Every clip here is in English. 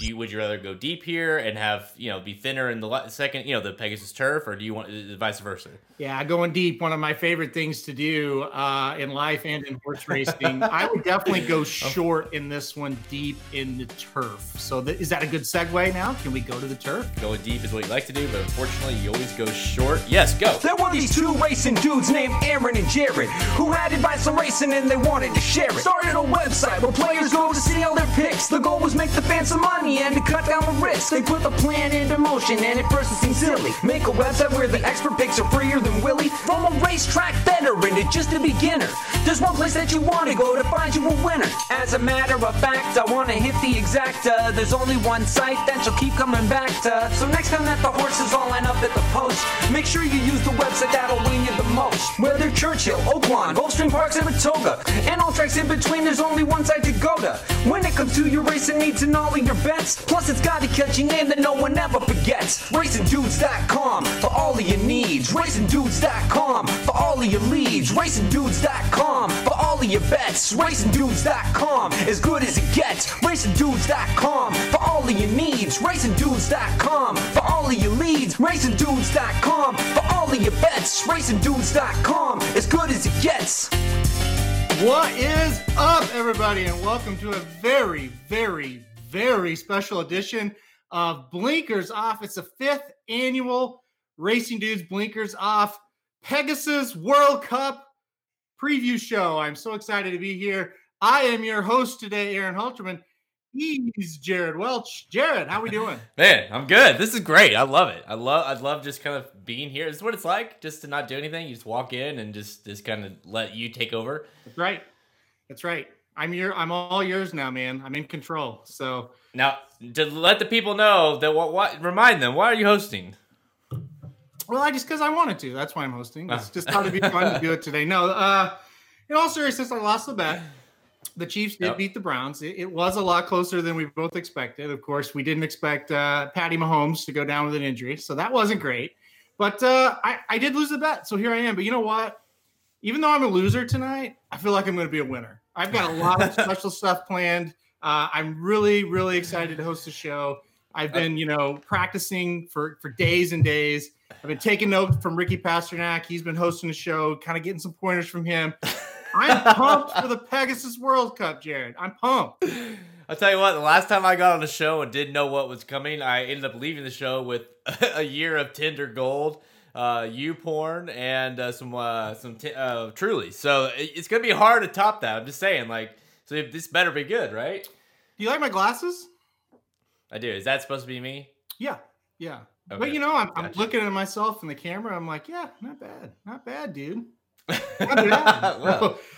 do you would you rather go deep here and have you know be thinner in the second you know the Pegasus turf, or do you want uh, vice versa? Yeah, going deep, one of my favorite things to do uh, in life and in horse racing. I would definitely go short in this one, deep in the turf. So, th- is that a good segue now? Can we go to the turf? Going deep is what you like to do, but unfortunately, you always go short. Yes, go. There were these two racing dudes named Aaron and Jared who had advice on racing and they wanted to share it. Started a website where players go to see all their picks. The goal was make the fans some money and to cut down the risk. They put the plan into motion and at first it seemed silly. Make a website where the expert picks are freer than Willie. From a racetrack veteran to just a beginner. There's one place that you want to go to find you a winner. As a matter of fact, I want to hit the exact. Uh, there's only one site that you'll keep coming back to. So next time that the horses all line up at the post, make sure you use the website that'll win you the most. Whether Churchill, Oaklawn, Gulfstream Park, Saratoga, and all tracks in between, there's only one site to go to. When it comes to your racing needs and all of your bets, plus it's got a catchy name that no one ever forgets. RacingDudes.com for all of your needs. RacingDudes.com for all of your leads. RacingDudes.com for all of your bets. RacingDudes.com as good as it gets. RacingDudes.com for all of your needs. RacingDudes.com for all of your leads. RacingDudes.com for all of your bets. RacingDudes.com as good as it gets. What is up, everybody, and welcome to a very, very, very special edition of Blinkers Off. It's the fifth annual Racing Dudes Blinkers Off Pegasus World Cup preview show. I'm so excited to be here. I am your host today, Aaron Halterman. He's Jared Welch. Jared, how are we doing? Man, I'm good. This is great. I love it. I love I love just kind of being here. This is what it's like just to not do anything. You just walk in and just just kind of let you take over. That's right. That's right. I'm your I'm all yours now, man. I'm in control. So now to let the people know that what what remind them, why are you hosting? Well, I just because I wanted to. That's why I'm hosting. It's just thought it'd be fun to do it today. No, uh, in all seriousness, I lost the bet. The Chiefs did yep. beat the Browns. It, it, was a lot closer than we both expected. Of course, we didn't expect uh, Patty Mahomes to go down with an injury, so that wasn't great. But uh, I, I did lose the bet, so here I am. But you know what? Even though I'm a loser tonight, I feel like I'm going to be a winner. I've got a lot of special stuff planned. Uh, I'm really, really excited to host the show. I've been, you know, practicing for for days and days. I've been taking notes from Ricky Pasternak. He's been hosting the show, kind of getting some pointers from him. I'm pumped for the Pegasus World Cup, Jared. I'm pumped. I'll tell you what, the last time I got on the show and didn't know what was coming, I ended up leaving the show with a year of Tinder gold, uh, you porn, and uh, some uh, some t- uh, truly. So it's gonna be hard to top that. I'm just saying, like, so this better be good, right? Do you like my glasses? I do. Is that supposed to be me? Yeah, yeah. Okay. But you know, I'm, gotcha. I'm looking at myself in the camera. I'm like, yeah, not bad, not bad, dude. well.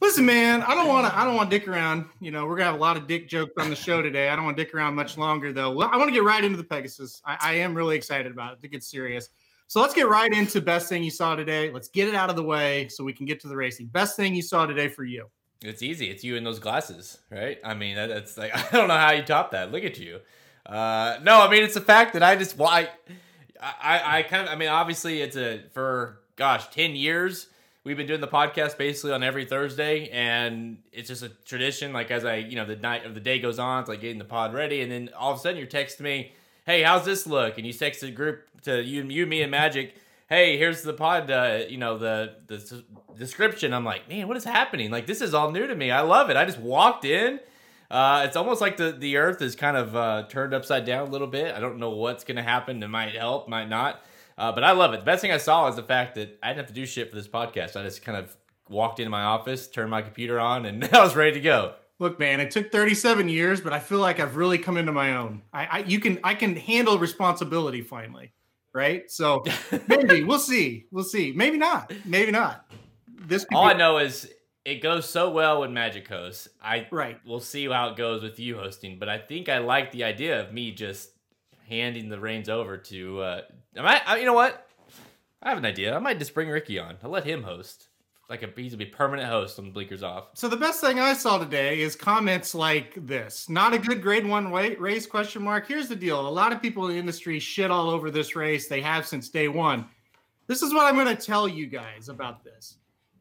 Listen, man, I don't want to. I don't want to dick around. You know, we're gonna have a lot of dick jokes on the show today. I don't want to dick around much longer, though. I want to get right into the Pegasus. I, I am really excited about it to get serious. So let's get right into best thing you saw today. Let's get it out of the way so we can get to the racing. Best thing you saw today for you. It's easy. It's you in those glasses, right? I mean, that's like I don't know how you top that. Look at you. Uh, no, I mean it's the fact that I just why well, I, I I kind of I mean obviously it's a for gosh ten years we've been doing the podcast basically on every Thursday, and it's just a tradition. Like as I, you know, the night of the day goes on, it's like getting the pod ready, and then all of a sudden you're texting me, "Hey, how's this look?" And you text the group to you, you, me, and Magic. Hey, here's the pod. Uh, you know the the description. I'm like, man, what is happening? Like this is all new to me. I love it. I just walked in. Uh, it's almost like the, the earth is kind of uh, turned upside down a little bit. I don't know what's going to happen. It might help, might not. Uh, but I love it. The best thing I saw is the fact that I didn't have to do shit for this podcast. I just kind of walked into my office, turned my computer on, and I was ready to go. Look, man, it took 37 years, but I feel like I've really come into my own. I, I you can I can handle responsibility finally, right? So maybe we'll see, we'll see. Maybe not, maybe not. This all be- I know is it goes so well with Magic Host. I right. We'll see how it goes with you hosting, but I think I like the idea of me just handing the reins over to. Uh, am I, I? You know what? I have an idea. I might just bring Ricky on. I'll let him host. Like a, he's gonna be permanent host on the Blinkers Off. So the best thing I saw today is comments like this: "Not a good Grade One race?" Question mark. Here's the deal: a lot of people in the industry shit all over this race. They have since day one. This is what I'm going to tell you guys about this.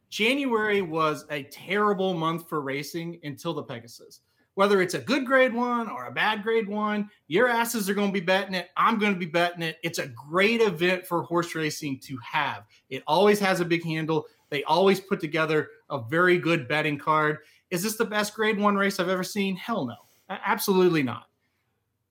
January was a terrible month for racing until the Pegasus. whether it's a good grade one or a bad grade one, your asses are going to be betting it. I'm going to be betting it. It's a great event for horse racing to have. It always has a big handle. They always put together a very good betting card. Is this the best grade one race I've ever seen? Hell no. Absolutely not.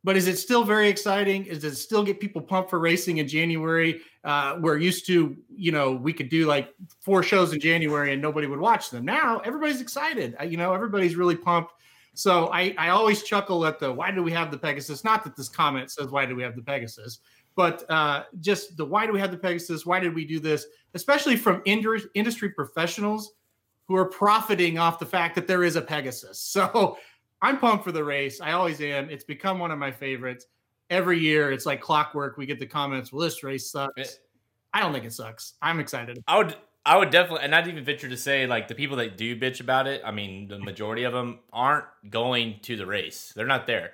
But is it still very exciting? Is it still get people pumped for racing in January? Uh, we're used to, you know, we could do like four shows in January and nobody would watch them. Now everybody's excited. You know, everybody's really pumped. So I, I always chuckle at the why do we have the Pegasus? Not that this comment says why do we have the Pegasus, but uh, just the why do we have the Pegasus? Why did we do this? Especially from industry professionals who are profiting off the fact that there is a Pegasus. So I'm pumped for the race. I always am. It's become one of my favorites. Every year, it's like clockwork. We get the comments, "Well, this race sucks." I don't think it sucks. I'm excited. I would I would definitely, and not even venture to say like the people that do bitch about it. I mean, the majority of them aren't going to the race. They're not there.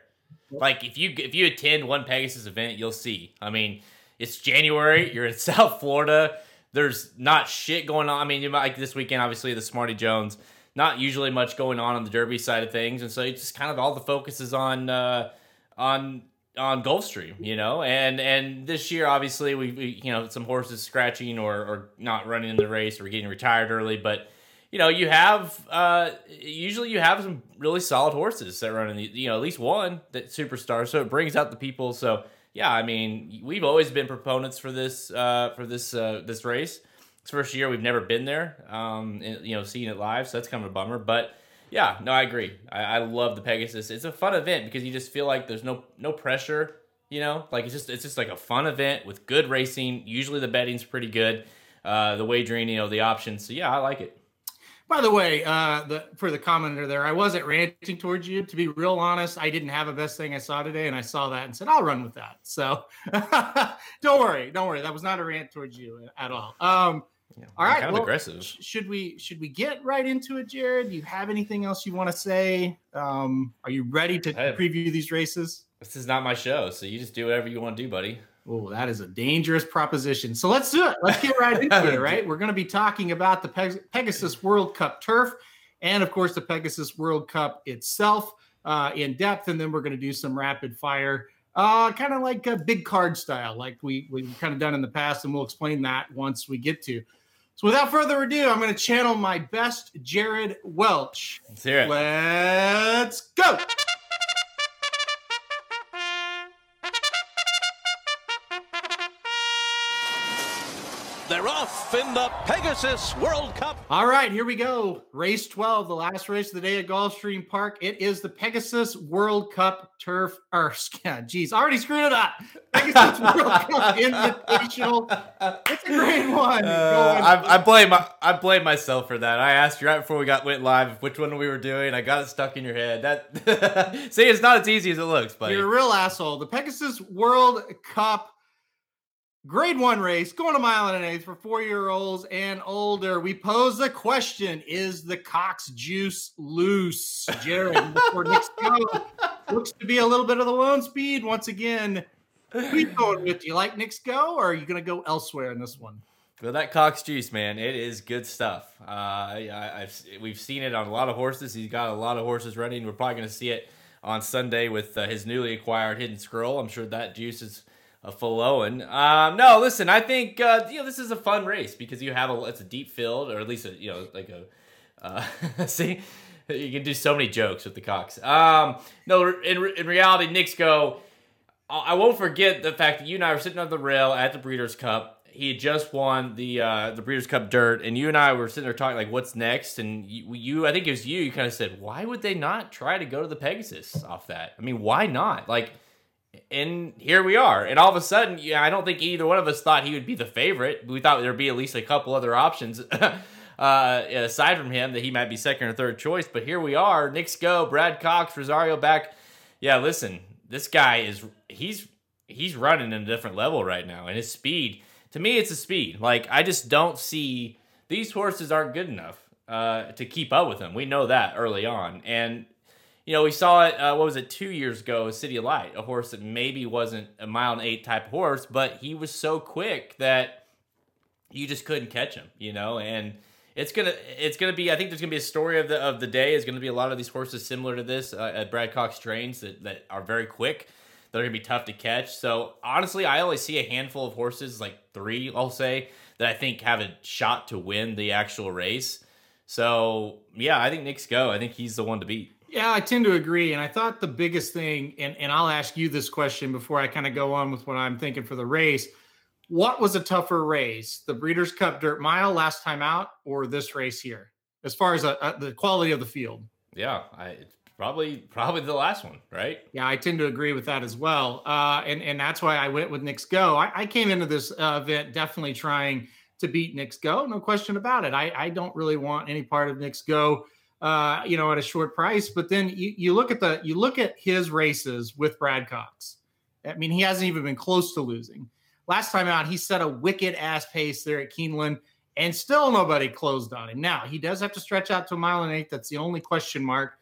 Like if you if you attend one Pegasus event, you'll see. I mean, it's January. You're in South Florida. There's not shit going on. I mean, you might like this weekend, obviously the Smarty Jones. Not usually much going on on the Derby side of things, and so it's just kind of all the focus is on uh, on on Gulfstream, you know, and and this year obviously we, we, you know some horses scratching or or not running in the race or getting retired early, but you know you have uh usually you have some really solid horses that run in the you know at least one that superstar, so it brings out the people. So yeah, I mean we've always been proponents for this uh for this uh this race. It's first year we've never been there, um, and, you know, seeing it live, so that's kind of a bummer, but yeah, no, I agree. I, I love the Pegasus. It's a fun event because you just feel like there's no no pressure. You know, like it's just it's just like a fun event with good racing. Usually the betting's pretty good. Uh, the wagering, you know, the options. So yeah, I like it. By the way, uh, the for the commenter there, I wasn't ranting towards you. To be real honest, I didn't have a best thing I saw today, and I saw that and said I'll run with that. So don't worry, don't worry. That was not a rant towards you at all. Um, yeah, all right, kind of well, aggressive. Should we should we get right into it, Jared? Do you have anything else you want to say? Um, are you ready to preview these races? This is not my show, so you just do whatever you want to do, buddy. Oh, that is a dangerous proposition. So let's do it. Let's get right into it. Right, we're going to be talking about the Peg- Pegasus World Cup turf, and of course the Pegasus World Cup itself uh, in depth, and then we're going to do some rapid fire. Uh, kind of like a big card style, like we we've kind of done in the past, and we'll explain that once we get to. So without further ado, I'm going to channel my best Jared Welch. Let's hear it. Let's go. Off in the Pegasus World Cup. All right, here we go. Race 12, the last race of the day at Gulfstream Park. It is the Pegasus World Cup Turf. Or, yeah, geez, already screwed it up. Pegasus World Cup Invitational. It's a great one. Uh, I, I, blame I blame myself for that. I asked you right before we got went live which one we were doing. I got it stuck in your head. That see, it's not as easy as it looks. But you're a real asshole. The Pegasus World Cup Grade one race, going a mile and an eighth for four year olds and older. We pose the question Is the Cox juice loose? Jared, before Nick's go, looks to be a little bit of the lone speed once again. Who's going with? Do you like Knicks Go or are you going to go elsewhere in this one? Well, that Cox juice, man, it is good stuff. Uh, I, have we've seen it on a lot of horses. He's got a lot of horses running. We're probably going to see it on Sunday with uh, his newly acquired Hidden Scroll. I'm sure that juice is a flowing. Um, no, listen, I think uh, you know this is a fun race because you have a it's a deep field or at least a you know like a uh, see you can do so many jokes with the Cox. Um, no, in in reality, Knicks go. I won't forget the fact that you and I were sitting on the rail at the Breeders' Cup. He had just won the uh, the Breeders' Cup Dirt, and you and I were sitting there talking like, "What's next?" And you, you, I think it was you. You kind of said, "Why would they not try to go to the Pegasus off that? I mean, why not? Like, and here we are. And all of a sudden, yeah, I don't think either one of us thought he would be the favorite. We thought there'd be at least a couple other options uh, aside from him that he might be second or third choice. But here we are. Knicks go. Brad Cox, Rosario back. Yeah, listen, this guy is he's he's running in a different level right now, and his speed. To me, it's a speed. Like I just don't see these horses aren't good enough uh, to keep up with him. We know that early on, and you know, we saw it, uh, what was it, two years ago, City of Light, a horse that maybe wasn't a mile and eight type horse, but he was so quick that you just couldn't catch him, you know, and it's gonna it's gonna be. I think there's gonna be a story of the of the day. Is gonna be a lot of these horses similar to this uh, at Brad Cox trains that that are very quick. They're gonna be tough to catch. So honestly, I only see a handful of horses, like three, I'll say, that I think have a shot to win the actual race. So yeah, I think Knicks Go. I think he's the one to beat. Yeah, I tend to agree. And I thought the biggest thing, and, and I'll ask you this question before I kind of go on with what I'm thinking for the race. What was a tougher race, the Breeders' Cup Dirt Mile last time out, or this race here, as far as a, uh, a, uh, the quality of the field? Yeah, I probably probably the last one, right? Yeah, I tend to agree with that as well, uh, and and that's why I went with Knicks Go. I, I came into this uh, event definitely trying to beat Knicks Go, no question about it. I, I don't really want any part of Knicks Go uh, you know, at a short price. But then you, you look at the you look at his races with Brad Cox. I mean, he hasn't even been close to losing. Last time out, he set a wicked ass pace there at Keeneland, and still nobody closed on him. Now he does have to stretch out to a mile and eight. That's the only question mark.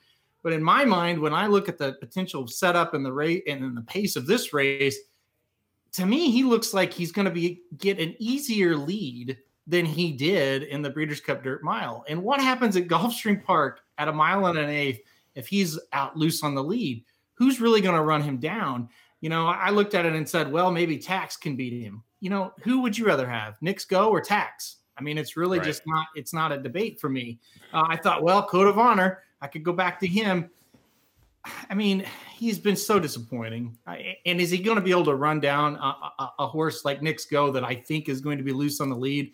But in my mind, when I look at the potential setup and the rate and the pace of this race, to me, he looks like he's going to be get an easier lead than he did in the Breeders' Cup Dirt Mile. And what happens at Gulfstream Park at a mile and an eighth if he's out loose on the lead? Who's really going to run him down? You know, I looked at it and said, well, maybe Tax can beat him. You know, who would you rather have, Knicks Go or Tax? I mean, it's really right. just not it's not a debate for me. Uh, I thought, well, code of honor, I could go back to him. I mean, he's been so disappointing. And is he going to be able to run down a, a, a horse like Knicks Go that I think is going to be loose on the lead?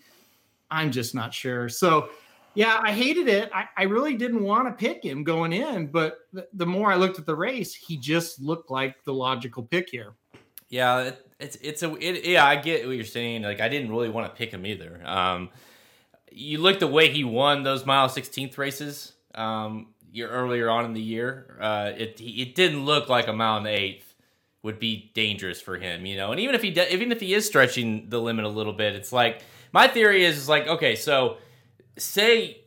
I'm just not sure. So, yeah, I hated it. I, I really didn't want to pick him going in, but the, more I looked at the race, he just looked like the logical pick here. Yeah, it, it's it's a it, yeah. I get what you're saying. Like I didn't really want to pick him either. Um, you look the way he won those mile 16th races um, year earlier on in the year. Uh, it it didn't look like a mile and eighth would be dangerous for him, you know. And even if he de- even if he is stretching the limit a little bit, it's like my theory is, is like okay, so say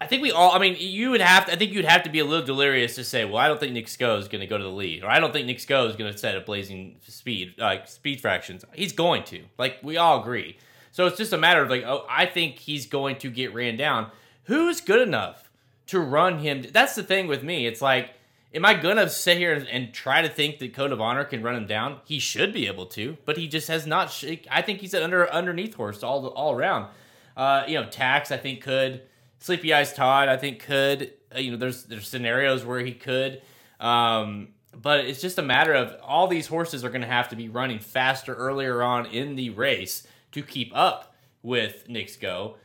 I think we all. I mean, you would have. To, I think you'd have to be a little delirious to say, "Well, I don't think Knicks Go is going to go to the lead," or "I don't think Knicks Go is going to set a blazing speed, like uh, speed fractions." He's going to. Like we all agree. So it's just a matter of like, oh, I think he's going to get ran down. Who's good enough to run him? That's the thing with me. It's like Am I gonna sit here and, try to think that Code of Honor can run him down? He should be able to, but he just has not. Sh- I think he's an under underneath horse all all around. Uh, you know, Tax I think could. Sleepy Eyes Todd I think could. Uh, you know, there's there's scenarios where he could. Um, but it's just a matter of all these horses are going to have to be running faster earlier on in the race to keep up with Knicks Go.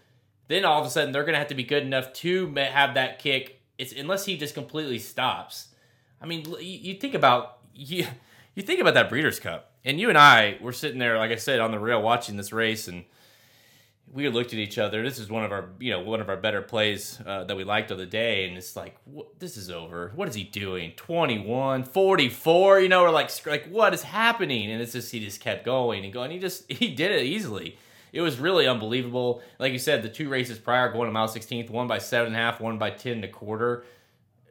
Then all of a sudden they're going to have to be good enough to have that kick. It's unless he just completely stops I mean, you, think about you, you think about that Breeders' Cup, and you and I were sitting there, like I said, on the rail watching this race, and we looked at each other. This is one of our, you know, one of our better plays uh, that we liked of the day, and it's like, what, this is over. What is he doing? 21, 44. You know, we're like, like, what is happening? And it's just he just kept going and going. He just he did it easily. It was really unbelievable. Like you said, the two races prior, going to mile 16th, one by seven and a half, one by ten and a quarter.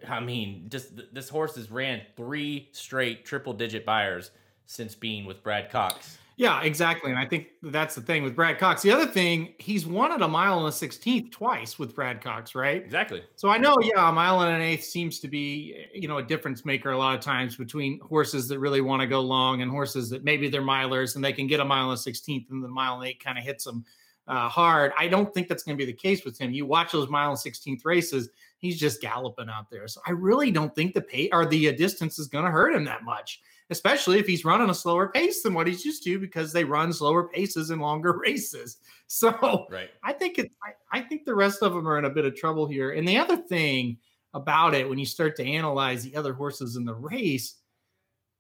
I mean, just this horse has ran three straight triple digit Beyers since being with Brad Cox. Yeah, exactly. And I think that's the thing with Brad Cox. The other thing, he's won at a mile and a 16th twice with Brad Cox, right? Exactly. So I know, yeah, a mile and an eighth seems to be, you know, a difference maker a lot of times between horses that really want to go long and horses that maybe they're milers and they can get a mile and a 16th and the mile and eight kind of hits them uh, hard. I don't think that's going to be the case with him. You watch those mile and 16th races, he's just galloping out there. So I really don't think the pace or the uh, distance is going to hurt him that much, especially if he's running a slower pace than what he's used to because they run slower paces in longer races. So right. I think it, I, I think the rest of them are in a bit of trouble here. And the other thing about it, when you start to analyze the other horses in the race,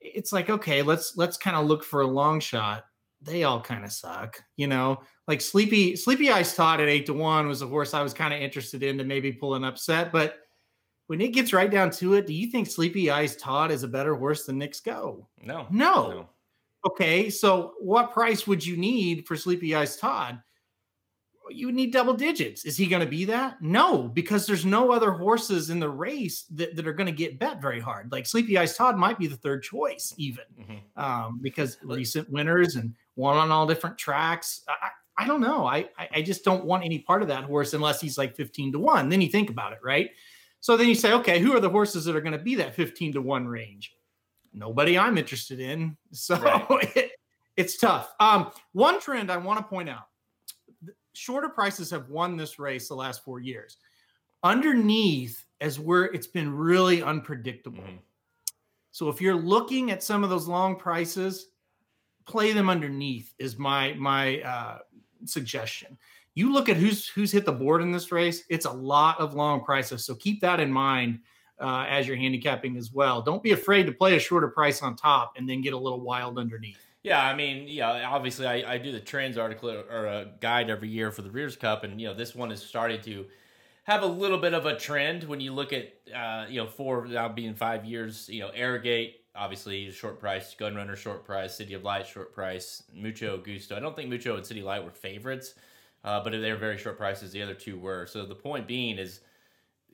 it's like okay, let's let's kind of look for a long shot. They all kind of suck, you know like Sleepy Sleepy Eyes Todd at eight to one was a horse I was kind of interested in to maybe pull an upset. But when it gets right down to it, do you think Sleepy Eyes Todd is a better horse than Knicks Go? No. No. no. Okay, so what price would you need for Sleepy Eyes Todd? You would need double digits. Is he going to be that? No, because there's no other horses in the race that, that are going to get bet very hard. Like Sleepy Eyes Todd might be the third choice, even mm-hmm. um, because recent winners and one on all different tracks. I, I don't know. I, I just don't want any part of that horse unless he's like 15 to 1. Then you think about it, right? So then you say, okay, who are the horses that are going to be that 15 to 1 range? Nobody I'm interested in. So right. it, it's tough. Um, one trend I want to point out shorter prices have won this race the last four years. Underneath as where it's been really unpredictable. Mm-hmm. So if you're looking at some of those long prices, play them underneath is my my uh, suggestion. You look at who's who's hit the board in this race; it's a lot of long prices. So keep that in mind uh, as you're handicapping as well. Don't be afraid to play a shorter price on top and then get a little wild underneath. Yeah, I mean, yeah, obviously I, I do the trends article or a guide every year for the Breeders' Cup, and you know this one is starting to have a little bit of a trend when you look at uh, you know four now being five years. You know, Arrogate obviously short price, Gunrunner short price, City of Light short price, Mucho Gusto. I don't think Mucho and City Light were favorites, uh, but they were very short prices. The other two were. So the point being is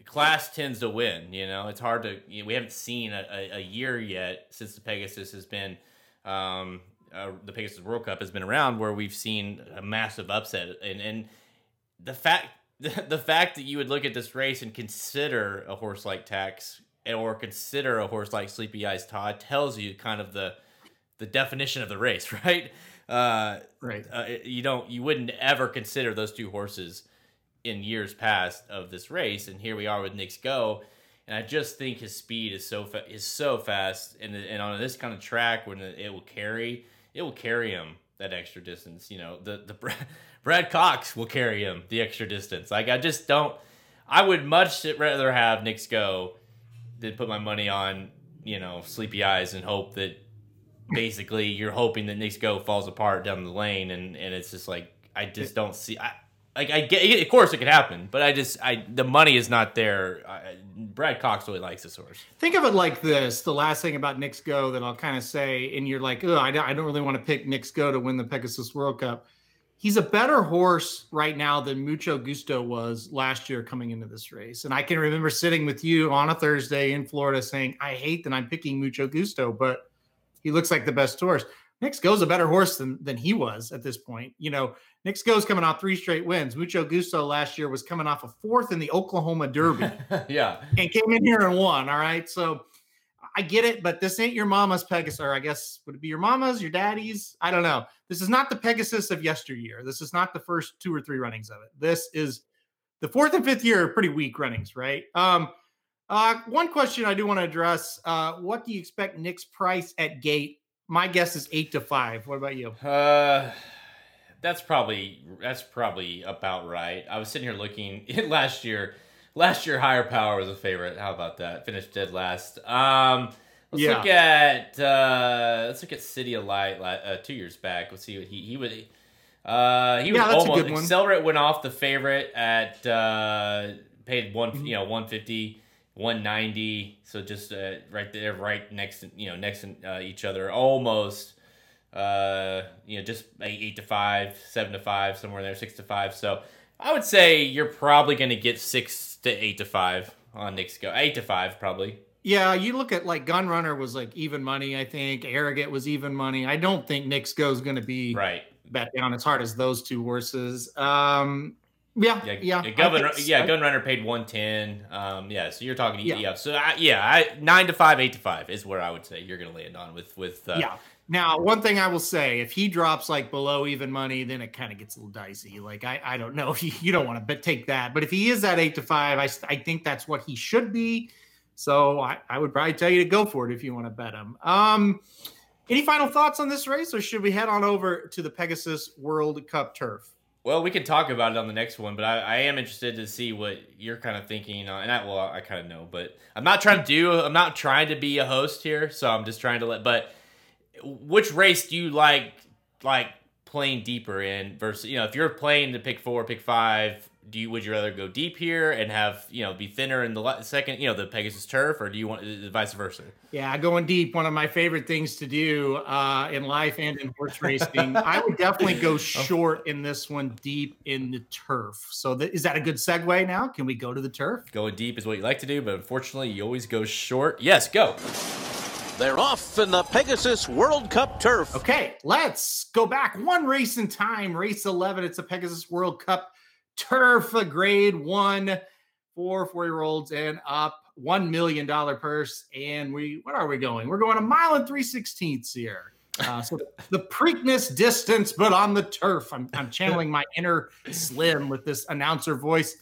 class tends to win. You know, it's hard to. You know, we haven't seen a, a, a, year yet since the Pegasus has been. Um, uh, the Pegasus World Cup has been around where we've seen a massive upset, and and the fact the fact that you would look at this race and consider a horse like Tax or consider a horse like Sleepy Eyes Todd tells you kind of the the definition of the race, right? Uh, right. Uh, you don't you wouldn't ever consider those two horses in years past of this race, and here we are with Knicks Go, and I just think his speed is so fa- is so fast, and and on this kind of track when it will carry, it will carry him that extra distance. You know, the the Brad Cox will carry him the extra distance. Like I just don't. I would much rather have Knicks Go than put my money on you know Sleepy Eyes and hope that basically you're hoping that Knicks Go falls apart down the lane, and and it's just like I just don't see. I, like I get, of course it could happen, but I just, I the money is not there. I, Brad Cox really likes this horse. Think of it like this: the last thing about Knicks Go that I'll kind of say, and you're like, oh, I don't, I don't really want to pick Knicks Go to win the Pegasus World Cup. He's a better horse right now than Mucho Gusto was last year coming into this race. And I can remember sitting with you on a Thursday in Florida saying, I hate that I'm picking Mucho Gusto, but he looks like the best horse. Knicks Go's a better horse than, than he was at this point. You know, Knicks Go's coming off three straight wins. Mucho Gusto last year was coming off a fourth in the Oklahoma Derby. yeah. And came in here and won. All right. So I get it, but this ain't your mama's Pegasus. Or I guess would it be your mama's, your daddy's? I don't know. This is not the Pegasus of yesteryear. This is not the first two or three runnings of it. This is the fourth and fifth year are pretty weak runnings, right? Um, uh, one question I do want to address: uh, What do you expect Nick's price at gate? My guess is eight to five. What about you? Uh, that's probably that's probably about right. I was sitting here looking last year. Last year, higher power was a favorite. How about that? Finished dead last. Um, let's yeah. look at uh, let's look at City of Light uh, two years back. Let's see what he he would. Uh, he was yeah, almost Accelerate went off the favorite at uh, paid one mm-hmm. you know 150 190 so just uh, right there right next you know next to uh, each other almost uh, you know, just eight to five, seven to five, somewhere there, six to five. So I would say you're probably going to get six to eight to five on Knicks Go. Eight to five, probably. Yeah, you look at like Gunrunner was like even money. I think Arrogate was even money. I don't think Knicks Go is going to be right bet down as hard as those two horses. Um, yeah, yeah, yeah. Yeah, Gun, yeah, Gunrunner paid one ten. Um, yeah, so you're talking yeah. yeah. So I, yeah, I, nine to five, eight to five is where I would say you're going to land on with with uh, yeah. Now, one thing I will say, if he drops like below even money, then it kind of gets a little dicey. Like I, I don't know, you don't want to take that. But if he is at eight to five, I, I think that's what he should be. So I, I would probably tell you to go for it if you want to bet him. Um, any final thoughts on this race, or should we head on over to the Pegasus World Cup turf? Well, we can talk about it on the next one, but I, I am interested to see what you're kind of thinking. On, and I, well, I kind of know, but I'm not trying to do. I'm not trying to be a host here, so I'm just trying to let. But which race do you like like playing deeper in versus you know if you're playing to pick four, pick five, do you would you rather go deep here and have you know be thinner in the second you know the Pegasus turf or do you want uh, vice versa? Yeah, going deep. One of my favorite things to do uh, in life and in horse racing. I would definitely go oh. short in this one, deep in the turf. So th- is that a good segue? Now, can we go to the turf? Going deep is what you like to do, but unfortunately, you always go short. Yes, go. They're off in the Pegasus World Cup turf. Okay, let's go back one race in time. Race 11. It's a Pegasus World Cup turf, a grade one for four year olds and up. $1 million purse. And we, what are we going? We're going a mile and three sixteenths here. Uh, so the Preakness distance, but on the turf. I'm, I'm channeling my inner slim with this announcer voice.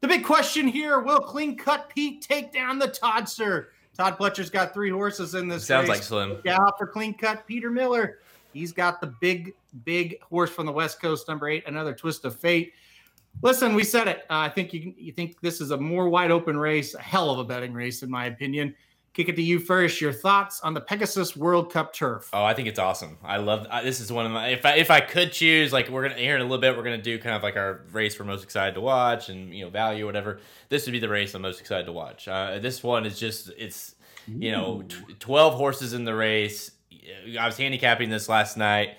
The big question here will Clean Cut Pete take down the Toddster? Todd Pletcher's got three horses in this. Sounds race. like Slim. Yeah, for Clean Cut Peter Miller. He's got the big, big horse from the West Coast, number eight, Another Twist Afate. Listen, we said it. Uh, I think you you think this is a more wide open race, a hell of a betting race, in my opinion. Kick it to you first. Your thoughts on the Pegasus World Cup turf? Oh, I think it's awesome. I love uh, this. Is one of my if I if I could choose, like we're gonna here in a little bit, we're gonna do kind of like our race we're most excited to watch and you know value whatever. This would be the race I'm most excited to watch. Uh, this one is just it's you know t- twelve horses in the race. I was handicapping this last night.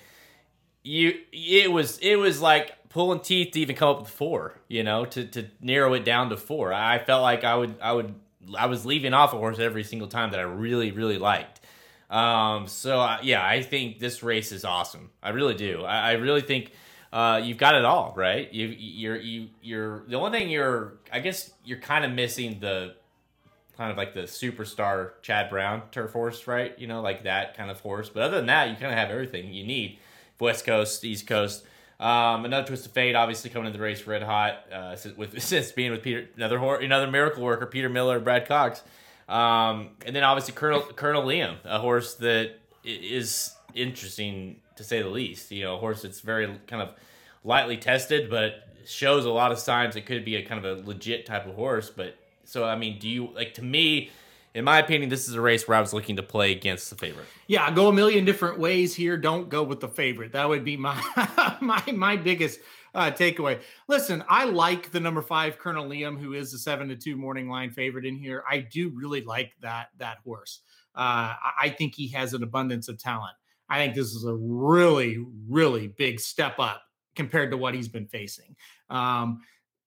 You it was it was like pulling teeth to even come up with four. You know to to narrow it down to four. I felt like I would I would I was leaving off a horse every single time that I really really liked. Um, so uh, yeah, I think this race is awesome. I really do. I, I really think uh, you've got it all right. You you're you you're the only thing you're I guess you're kind of missing the kind of like the superstar Chad Brown turf horse, right? You know, like that kind of horse. But other than that, you kind of have everything you need. West Coast, East Coast. Um, Another Twist Afate, obviously coming into the race red hot. Uh, since, with since being with Peter, another hor- another miracle worker, Peter Miller, Brad Cox, um, and then obviously Colonel Colonel Liam, a horse that is interesting to say the least. You know, a horse that's very kind of lightly tested, but shows a lot of signs it could be a kind of a legit type of horse. But so I mean, do you like to me? In my opinion, this is a race where I was looking to play against the favorite. Yeah, go a million different ways here. Don't go with the favorite. That would be my my my biggest uh, takeaway. Listen, I like the number five Colonel Liam, who is the seven to two morning line favorite in here. I do really like that that horse. Uh, I think he has an abundance of talent. I think this is a really really big step up compared to what he's been facing. Um,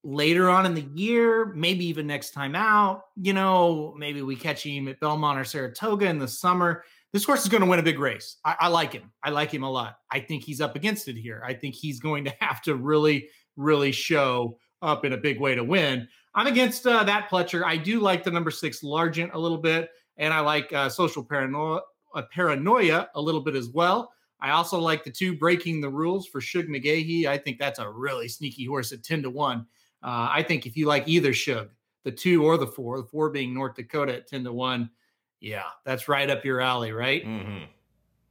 later on in the year, maybe even next time out, you know, maybe we catch him at Belmont or Saratoga in the summer. This horse is going to win a big race. I, I, like him. I like him a lot. I think he's up against it here. I think he's going to have to really, really show up in a big way to win. I'm against uh, that Pletcher. I do like the number six Largent a little bit, and I like uh, Social Paranoia, uh, Paranoia a little bit as well. I also like the two breaking the rules for Shug McGaughey. I think that's a really sneaky horse at 10 to 1. Uh, I think if you like either Shug, the two or the four, the four being North Dakota at 10 to 1, yeah, that's right up your alley, right? Mm-hmm.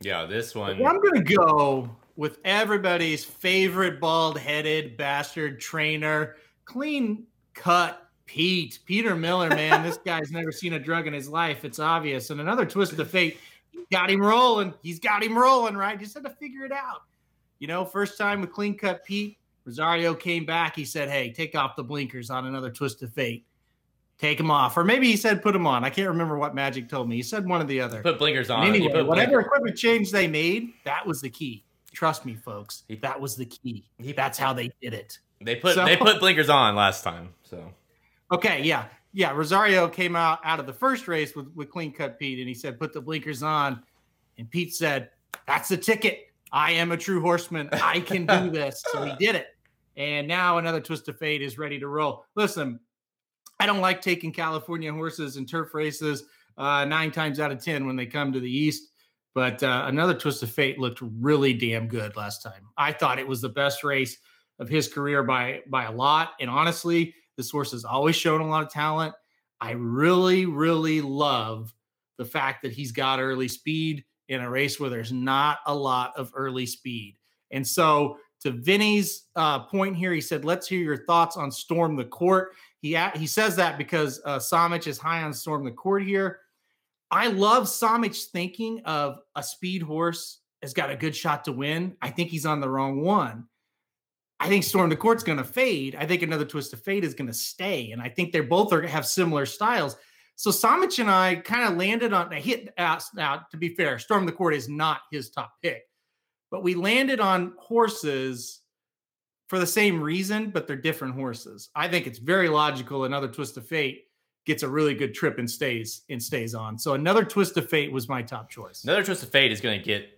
Yeah, this one. I'm going to go with everybody's favorite bald headed bastard trainer, clean cut Pete. Peter Miller, man. this guy's never seen a drug in his life. It's obvious. And Another Twist Afate. Got him rolling. He's got him rolling, right? Just had to figure it out. You know, first time with clean cut Pete, Rosario came back. He said, Hey, take off the blinkers on Another Twist Afate. Take them off. Or maybe he said put them on. I can't remember what Magic told me. He said one or the other. Put blinkers on. And anyway, whatever blinkers. equipment change they made, that was the key. Trust me, folks. That was the key. That's how they did it. They put So- they put blinkers on last time. So Okay, yeah. Yeah. Rosario came out out of the first race with, with clean cut Pete and he said, put the blinkers on. And Pete said, That's the ticket. I am a true horseman. I can do this. So he did it. And now Another Twist Afate is ready to roll. Listen, I don't like taking California horses in turf races uh, nine times out of 10 when they come to the East. But uh, Another Twist Afate looked really damn good last time. I thought it was the best race of his career by by a lot. And honestly, this horse has always shown a lot of talent. I really, really love the fact that he's got early speed in a race where there's not a lot of early speed. And so, to Vinny's uh, point here, he said, "Let's hear your thoughts on Storm the Court." He he says that because uh, Samich is high on Storm the Court here. I love Samich thinking of a speed horse has got a good shot to win. I think he's on the wrong one. I think Storm the Court's going to fade. I think Another Twist Afate is going to stay, and I think they're both are have similar styles. So Samich and I kind of landed on a hit out. Now, to be fair, Storm the Court is not his top pick, but we landed on horses for the same reason, but they're different horses. I think it's very logical. Another Twist Afate gets a really good trip and stays and stays on. So Another Twist Afate was my top choice. Another Twist Afate is going to get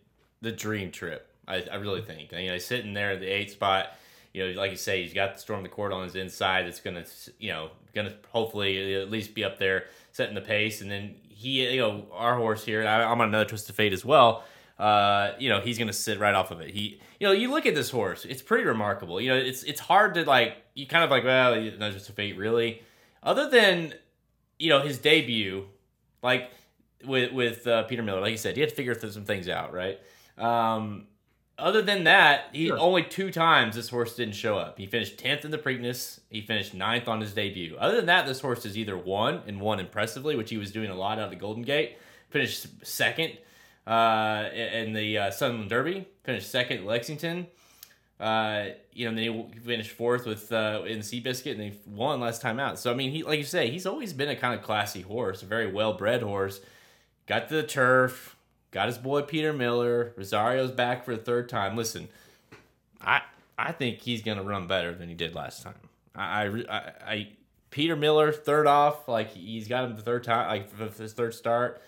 the dream trip. I, I really think. Know, he's sitting there at the eighth spot. You know, like you say, he's got the storm the court on his inside. That's to, you know, to hopefully at least be up there setting the pace. And then he, you know, our horse here. I, I'm on Another Twist Afate as well. Uh, you know, he's to sit right off of it. He, you know, you look at this horse. It's pretty remarkable. You know, it's it's hard to like. You kind of like, well, Another Twist Afate, really. Other than, you know, his debut, like with with uh, Peter Miller, like you said, he had to figure some things out, right? Um, other than that, he sure. only two times this horse didn't show up. He finished tenth in the Preakness. He finished ninth on his debut. Other than that, this horse is either won and won impressively, which he was doing a lot out of the Golden Gate. Finished second uh, in the uh, Sunland Derby. Finished second at Lexington. Uh, you know, then he finished fourth with uh, in Seabiscuit, and he won last time out. So I mean, he like you say, he's always been a kind of classy horse, a very well bred horse. Got to the turf, Got his boy Peter Miller. Rosario's back for the third time. Listen, I I think he's gonna run better than he did last time. I I, I, Peter Miller third off, like he's got him the third time, like his third start.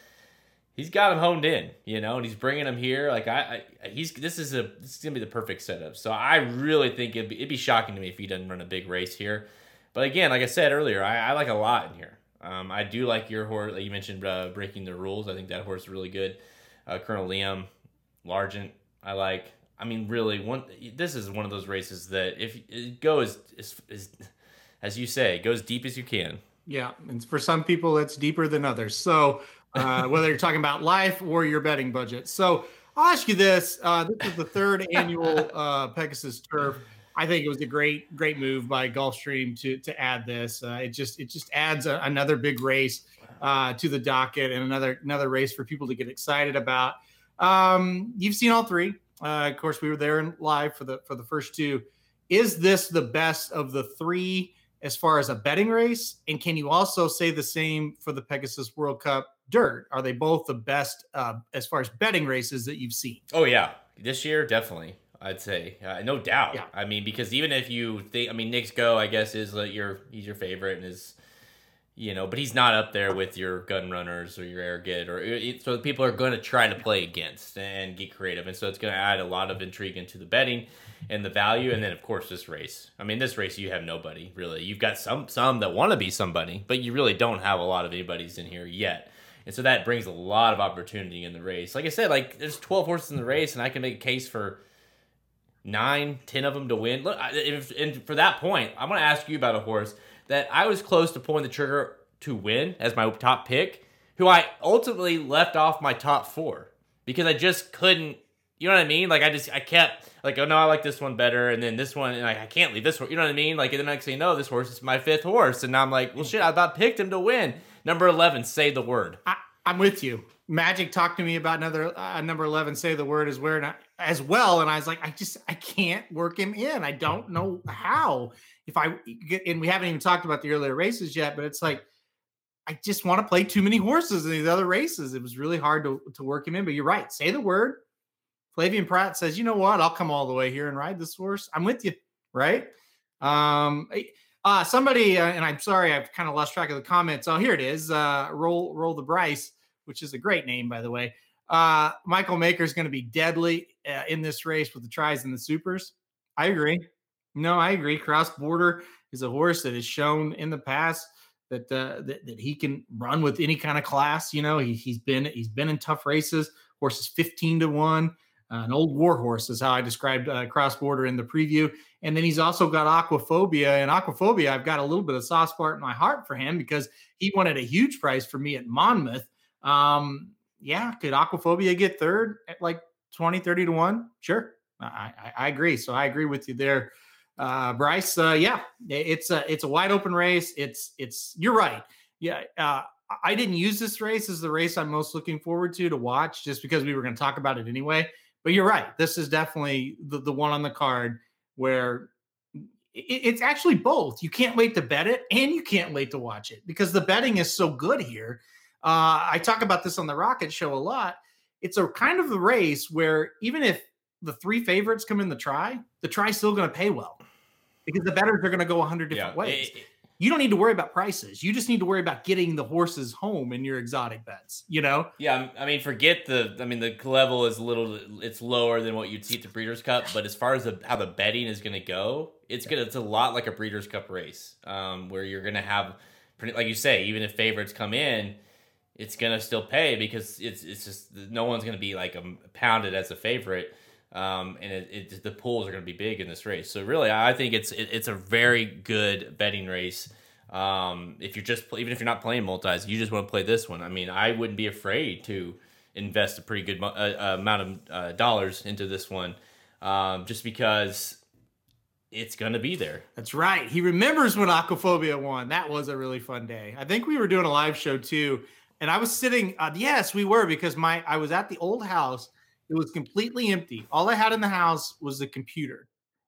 He's got him honed in, you know, and he's bringing him here. Like I, I he's this is a this is gonna be the perfect setup. So I really think it'd be, it'd be shocking to me if he doesn't run a big race here. But again, like I said earlier, I, I like a lot in here. Um, I do like your horse. Like you mentioned uh, breaking the rules. I think that horse is really good uh, Colonel Liam, Largent. I like. I mean, really, one. This is one of those races that if it goes as, as, as you say, goes deep as you can. Yeah, and for some people, it's deeper than others. So uh, whether you're talking about life or your betting budget. So I'll ask you this: uh, This is the third annual uh, Pegasus Turf. I think it was a great, great move by Gulfstream to to add this. Uh, it just it just adds a, another big race uh, to the docket and another another race for people to get excited about. Um, you've seen all three. Uh, of course, we were there in live for the for the first two. Is this the best of the three as far as a betting race? And can you also say the same for the Pegasus World Cup Dirt? Are they both the best uh, as far as betting races that you've seen? Oh yeah, this year definitely. I'd say, uh, no doubt. Yeah. I mean, because even if you think, I mean, Knicks Go, I guess is like your he's your favorite and is you know, but he's not up there with your gun runners or your Arrogate or it, so people are going to try to play against and get creative, and so it's going to add a lot of intrigue into the betting and the value, and then of course this race. I mean, this race you have nobody really. You've got some some that want to be somebody, but you really don't have a lot of anybody's in here yet. And so that brings a lot of opportunity in the race. Like I said, like there's 12 horses in the race, and I can make a case for nine, ten of them to win. Look, if, and for that point, I'm going to ask you about a horse that I was close to pulling the trigger to win as my top pick, who I ultimately left off my top four because I just couldn't. You know what I mean? Like I just I kept like oh no I like this one better and then this one and like I can't leave this one. You know what I mean? Like and then next thing you know this horse is my fifth horse and now I'm like well shit I about picked him to win. Number eleven, say the word. I, am with you. Magic talked to me about another uh, number eleven. Say the word is where as well, and I was like I just I can't work him in. I don't know how if I get, and we haven't even talked about the earlier races yet, but it's like I just want to play too many horses in these other races. It was really hard to, to work him in, but you're right. Say the word. Flavien Prat says, you know what? I'll come all the way here and ride this horse. I'm with you, right? Um, uh, somebody, uh, and I'm sorry, I've kind of lost track of the comments. Oh, here it is. Uh, roll, roll the Bryce, which is a great name, by the way. Uh, Michael Maker is going to be deadly uh, in this race with the tries and the supers. I agree. No, I agree. Cross border is a horse that has shown in the past that, uh, that that he can run with any kind of class. You know, he, he's been he's been in tough races. Horse is fifteen to one. An old warhorse is how I described uh, cross border in the preview. And then he's also got aquaphobia. And aquaphobia, I've got a little bit of soft spot in my heart for him because he wanted a huge price for me at Monmouth. Um, yeah, could aquaphobia get third at like 20, 30 to 1? Sure. I, I, I agree. So I agree with you there uh, Bryce, uh, yeah, it's a it's a wide open race. It's it's you're right. Yeah, uh, I didn't use this race as the race I'm most looking forward to to watch, just because we were going to talk about it anyway. But you're right. This is definitely the, the one on the card where it, it's actually both. You can't wait to bet it, and you can't wait to watch it because the betting is so good here. Uh, I talk about this on the Rocket Show a lot. It's a kind of a race where even if the three favorites come in the try, the try's still going to pay well because the betters are going to go a hundred different yeah, ways. It, you don't need to worry about prices. You just need to worry about getting the horses home in your exotic bets. You know? Yeah, I mean, forget the. I mean, the level is a little. It's lower than what you'd see at the Breeders' Cup, but as far as the, how the betting is going to go, it's gonna. It's a lot like a Breeders' Cup race, um, where you're going to have, like you say, even if favorites come in, it's going to still pay because it's it's just no one's going to be like a, pounded as a favorite. Um, and it, it, the pools are going to be big in this race. So really, I think it's it, it's a very good betting race. Um, if you're just even if you're not playing multis, you just want to play this one. I mean, I wouldn't be afraid to invest a pretty good uh, uh, amount of uh, dollars into this one, um, just because it's gonna be there. That's right. He remembers when Aquaphobia won. That was a really fun day. I think we were doing a live show too, and I was sitting. Uh, yes, we were because my I was at the old house it was completely empty. All I had in the house was a computer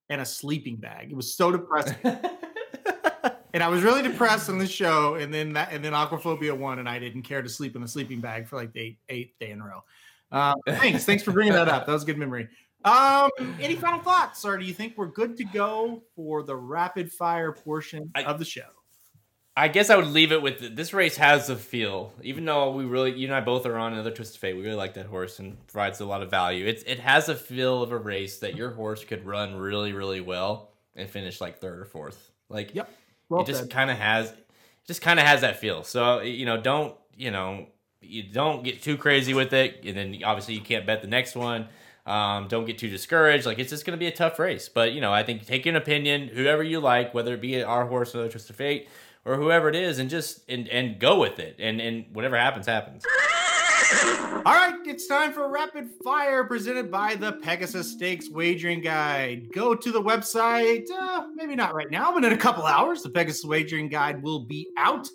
and a sleeping bag. It was so depressing. and I was really depressed on the show. And then that, and then Aquaphobia won, and I didn't care to sleep in the sleeping bag for like the eighth day in a row. Uh, thanks, thanks for bringing that up. That was a good memory. Um, any final thoughts, or do you think we're good to go for the rapid fire portion I, of the show? I guess I would leave it with this race has a feel. Even though we really, you and I both are on another Twist Afate, we really like that horse and provides a lot of value. It's it has a feel of a race that your horse could run really, really well and finish like third or fourth. Like, yep, well it just kind of has, just kind of has that feel. So you know, don't you know, you don't get too crazy with it, and then obviously you can't bet the next one. Um, don't get too discouraged. Like it's just going to be a tough race. But you know, I think take an opinion, whoever you like, whether it be our horse or the Twist Afate or whoever it is and just and and go with it. And and whatever happens happens. All right it's time for rapid fire presented by the pegasus stakes wagering guide. Go to the website uh, maybe not right now but in a couple hours the pegasus wagering guide will be out.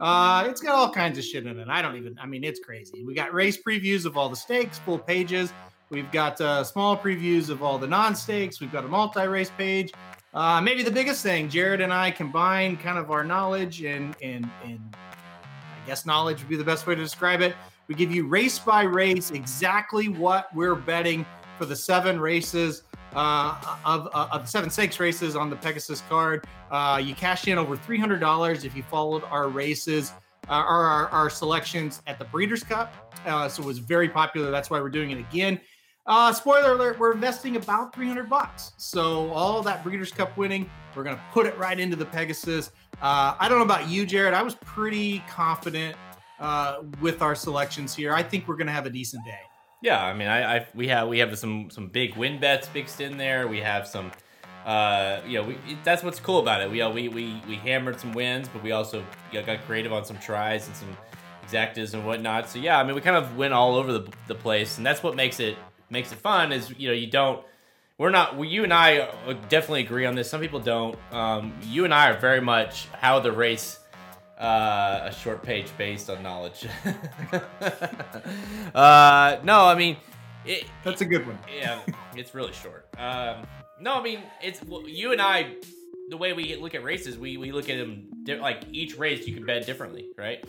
Uh, it's got all kinds of shit in it. I don't even i mean it's crazy. We got race previews of all the stakes full pages. We've got uh, small previews of all the non-stakes. We've got a multi-race page uh, maybe the biggest thing, Jared and I combine kind of our knowledge and and and I guess knowledge would be the best way to describe it. We give you race by race exactly what we're betting for the seven races uh, of, uh, of the seven stakes races on the Pegasus card. Uh, you cash in over three hundred dollars if you followed our races. Uh, our, our, our, selections at the Breeders' Cup. Uh, so it was very popular. That's why we're doing it again. Uh, spoiler alert, we're investing about 300 bucks. So all that Breeders' Cup winning, we're going to put it right into the Pegasus. Uh, I don't know about you, Jared. I was pretty confident uh, with our selections here. I think we're going to have a decent day. Yeah, I mean, I, I, we have we have some some big win bets mixed in there. We have some, uh, you know, we, that's what's cool about it. We, uh, we we we hammered some wins, but we also you know, got creative on some tries and some exactas and whatnot. So yeah, I mean, we kind of went all over the the place, and that's what makes it makes it fun is you know you don't we're not well, you and I definitely agree on this. Some people don't. Um, you and I are very much how the race uh, a short page based on knowledge. uh, no, I mean it, that's a good one. Yeah, it's really short. Um, no, I mean it's well, you and I. The way we look at races, we, we look at them like each race you can bet differently, right?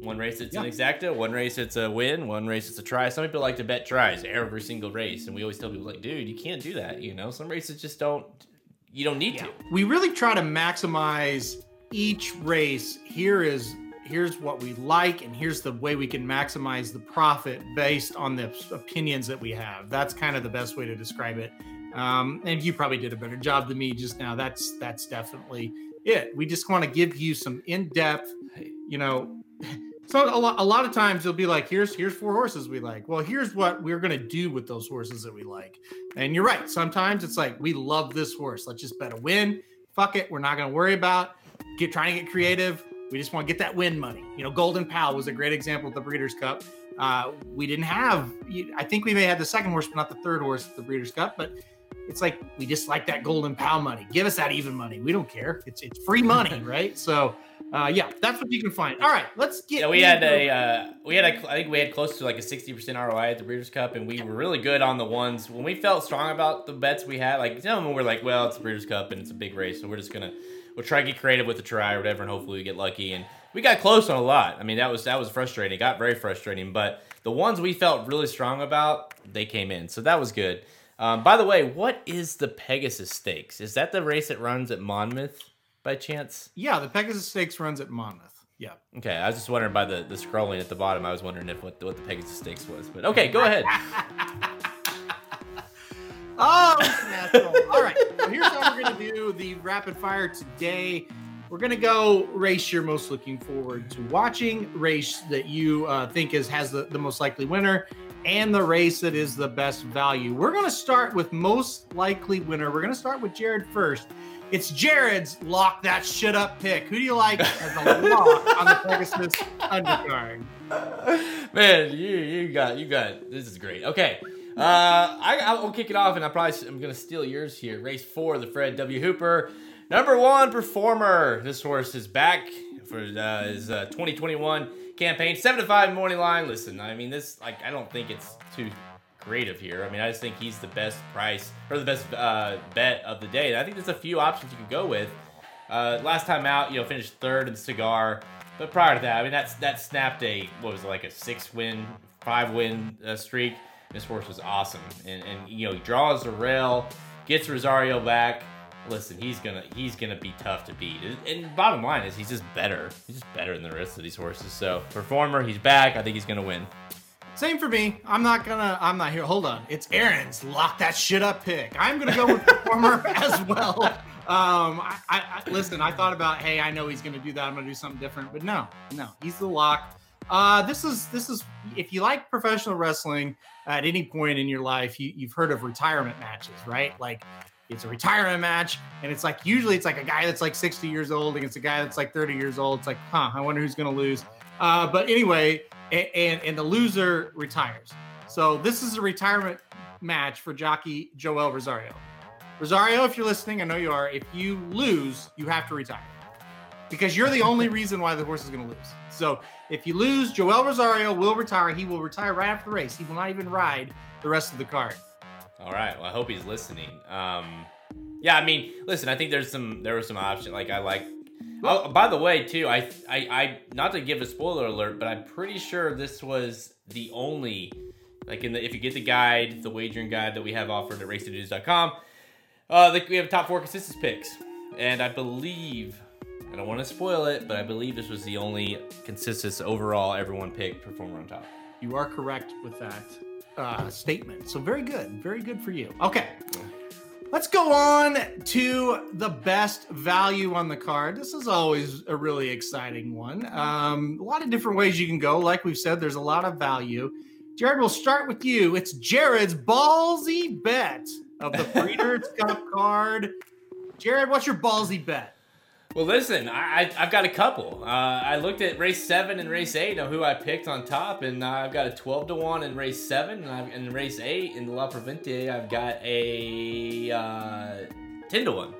One race it's yeah. an exacta, one race it's a win, one race it's a try. Some people like to bet tries every single race, and we always tell people like, dude, you can't do that. You know, some races just don't. You don't need yeah. to. We really try to maximize each race. Here is here's what we like, and here's the way we can maximize the profit based on the opinions that we have. That's kind of the best way to describe it. Um, and you probably did a better job than me just now. That's that's definitely it. We just want to give you some in depth, you know so a lot, a lot of times it'll be like, here's here's four horses we like. Well, here's what we're gonna do with those horses that we like. And you're right. Sometimes it's like we love this horse. Let's just bet a win. Fuck it. We're not gonna worry about get trying to get creative. We just want to get that win money. You know, Golden Pal was a great example at the Breeders' Cup. Uh, we didn't have. I think we may have the second horse, but not the third horse at the Breeders' Cup. But it's like we just like that Golden Pal money. Give us that even money. We don't care. It's it's free money, right? So uh, yeah, that's what you can find. All right, let's get. Yeah, we had a uh, we had a I think we had close to like a sixty percent ROI at the Breeders' Cup, and we were really good on the ones when we felt strong about the bets we had. Like some when we're like, well, it's the Breeders' Cup and it's a big race, so we're just gonna we'll try to get creative with the try or whatever, and hopefully we get lucky. And we got close on a lot. I mean, that was that was frustrating. It got very frustrating, but the ones we felt really strong about, they came in, so that was good. Um, by the way, what is the Pegasus Stakes? Is that the race that runs at Monmouth? by chance? Yeah, the Pegasus Stakes runs at Monmouth. Yeah. Okay, I was just wondering by the, the scrolling at the bottom. I was wondering if what, what the Pegasus Stakes was, but okay, go ahead. oh, natural. All right. So here's how we're gonna do the rapid fire today. We're gonna go race you're most looking forward to watching, race that you uh, think is has the, the most likely winner, and the race that is the best value. We're gonna start with most likely winner. We're gonna start with Jared first. It's Jared's lock that shit up pick. Who do you like as a lock on the Pegasus undercard? Man, you you got you got this is great. Okay. Uh, I, I'll kick it off, and I probably I'm gonna steal yours here. Race four, the Fred W. Hooper, number one performer. This horse is back for uh, his uh, 2021 campaign, seven to five morning line. Listen, I mean this like I don't think it's too creative here. I mean I just think he's the best price or the best uh, bet of the day. And I think there's a few options you can go with. Uh, last time out, you know, finished third in cigar. But prior to that, I mean, that's that snapped a what was it, like a six win, five win uh, streak. This horse was awesome, and and you know he draws the rail, gets Rosario back. Listen, he's gonna he's gonna be tough to beat. And bottom line is he's just better. He's just better than the rest of these horses. So performer, he's back. I think he's gonna win. Same for me. I'm not gonna. I'm not here. Hold on. It's Aaron's lock that shit up pick. I'm gonna go with performer as well. Um, I, I, I listen. I thought about, hey, I know he's gonna do that. I'm gonna do something different, but no, no, he's the lock. Uh, this is this is if you like professional wrestling at any point in your life, you, you've heard of retirement matches, right? Like it's a retirement match, and it's like usually it's like a guy that's like 60 years old against a guy that's like 30 years old. It's like, huh, I wonder who's gonna lose. Uh, but anyway, and, and and the loser retires. So this is a retirement match for jockey Joel Rosario. Rosario, if you're listening, I know you are. If you lose, you have to retire because you're the only reason why the horse is going to lose. So if you lose, Joel Rosario will retire. He will retire right after the race. He will not even ride the rest of the card. All right. Well, I hope he's listening. Um, yeah, I mean, listen, I think there's some there were some options. Like I like. Oh, by the way, too, I, I, I, not to give a spoiler alert, but I'm pretty sure this was the only, like in the if you get the guide, the wagering guide that we have offered at racingdudes.com, uh, we have top four consensus picks, and I believe I don't want to spoil it, but I believe this was the only consensus overall everyone picked performer on top. You are correct with that uh, statement. So very good, very good for you. Okay, let's go on to the best value on the card. This is always a really exciting one. Um, a lot of different ways you can go. Like we've said, there's a lot of value. Jared, we'll start with you. It's Jared's ballsy bet of the Breeders' Cup card. Jared, what's your ballsy bet? Well, listen, I, I have got a couple. Uh, I looked at race seven and race eight of who I picked on top, and uh, I've got a twelve to one in race seven, and I've, in race eight in the La Prevoyante, I've got a uh, ten to one.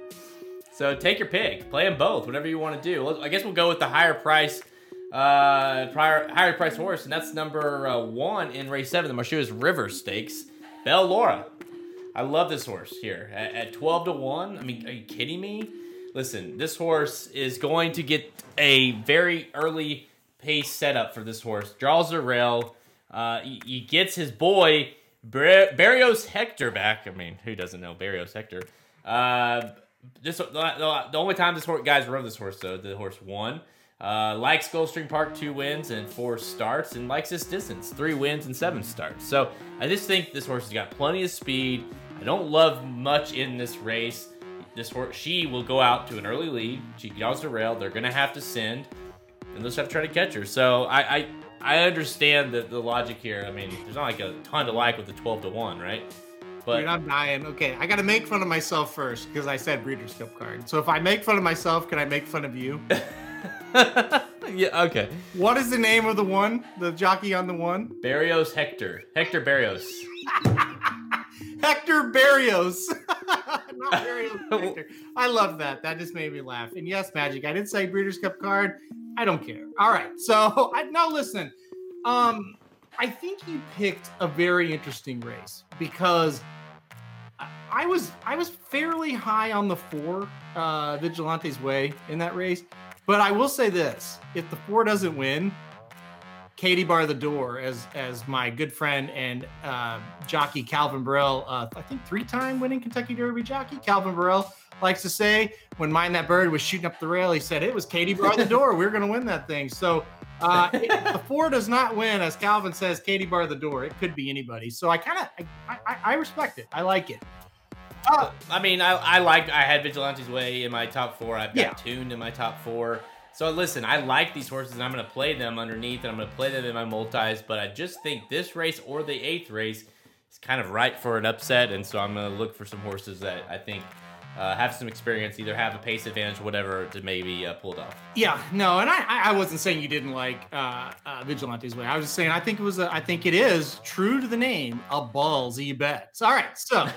So take your pick, play them both, whatever you want to do. I guess we'll go with the higher price, uh, prior higher price horse, and that's number uh, one in race seven, the Marshua's River Stakes, Belle Laura. I love this horse here at, at twelve to one. I mean, are you kidding me? Listen, this horse is going to get a very early pace setup for this horse. Draws the rail. Uh, he, he gets his boy Bar- Berrios Hector back. I mean, who doesn't know Berrios Hector? Uh, this the, the only time this horse guys rode this horse though the horse won. Uh, likes Gulfstream Park two wins and four starts, and likes this distance three wins and seven starts. So I just think this horse has got plenty of speed. I don't love much in this race this horse, she will go out to an early lead. She draws the rail. They're gonna have to send, and they'll just have to try to catch her. So I I, I understand the, the logic here. I mean, there's not like a ton to like with the twelve to one, right? But Dude, I'm dying. Okay, I got to make fun of myself first because I said Breeders' Cup card. So if I make fun of myself, can I make fun of you? yeah. Okay. What is the name of the one? The jockey on the one? Berrios Hector. Hector Berrios. Hector Berrios. Not Berrios Hector. I love that. That just made me laugh. And yes, Magic. I did say Breeders' Cup card. I don't care. All right. So I now listen. Um, I think you picked a very interesting race because I was I was fairly high on the four uh, Vigilante's way in that race, but I will say this: if the four doesn't win, Katie bar the door as as my good friend and uh, jockey Calvin Borel, uh, I think three time winning Kentucky Derby jockey Calvin Borel likes to say, when Mine That Bird was shooting up the rail, he said it was Katie bar the door. We are going to win that thing. So uh, the four does not win, as Calvin says, Katie bar the door. It could be anybody. So I kind of, I, I, I, respect it. I like it. Uh, I mean, I, I like, I had Vigilante's Way in my top four. I've got yeah. Tuned in my top four. So listen, I like these horses and I'm going to play them underneath and I'm going to play them in my multis, but I just think this race or the eighth race is kind of right for an upset. And so I'm going to look for some horses that I think uh, have some experience, either have a pace advantage, whatever, to maybe uh, pull it off. Yeah, no, and I, I wasn't saying you didn't like uh, uh, Vigilante's way. I was just saying I think it was, a, I think it is true to the name, a ballsy bet. All right, so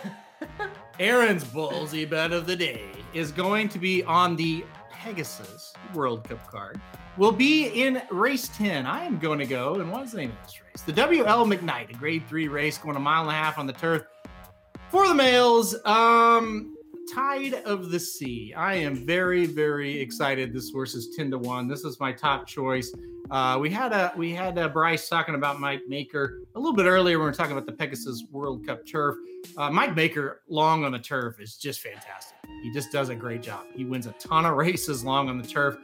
Aaron's ballsy bet of the day is going to be on the Pegasus World Cup card. Will be in race 10. I am going to go, and what's the name of this race? The WL McKnight, a grade three race going a mile and a half on the turf for the males. Um, Tide of the Sea. I am very, very excited. This horse is 10 to 1. This is my top choice. Uh, we had a we had a Bryce talking about Mike Maker a little bit earlier when we were talking about the Pegasus World Cup turf. Uh, Mike Maker long on the turf is just fantastic. He just does a great job. He wins a ton of races long on the turf.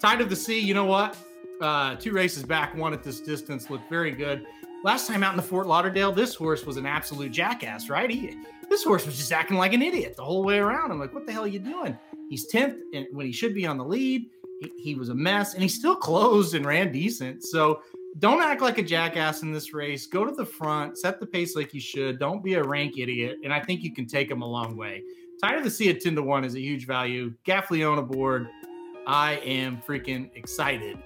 Tide of the Sea, you know what? Uh, two races back, one at this distance, looked very good. Last time out in the Fort Lauderdale, this horse was an absolute jackass, right? He this horse was just acting like an idiot the whole way around. I'm like, what the hell are you doing? He's 10th and when he should be on the lead. He, he was a mess and he still closed and ran decent. So don't act like a jackass in this race. Go to the front, set the pace like you should. Don't be a rank idiot. And I think you can take him a long way. Tide of the Sea at 10 to 1 is a huge value. Gaffalione aboard. I am freaking excited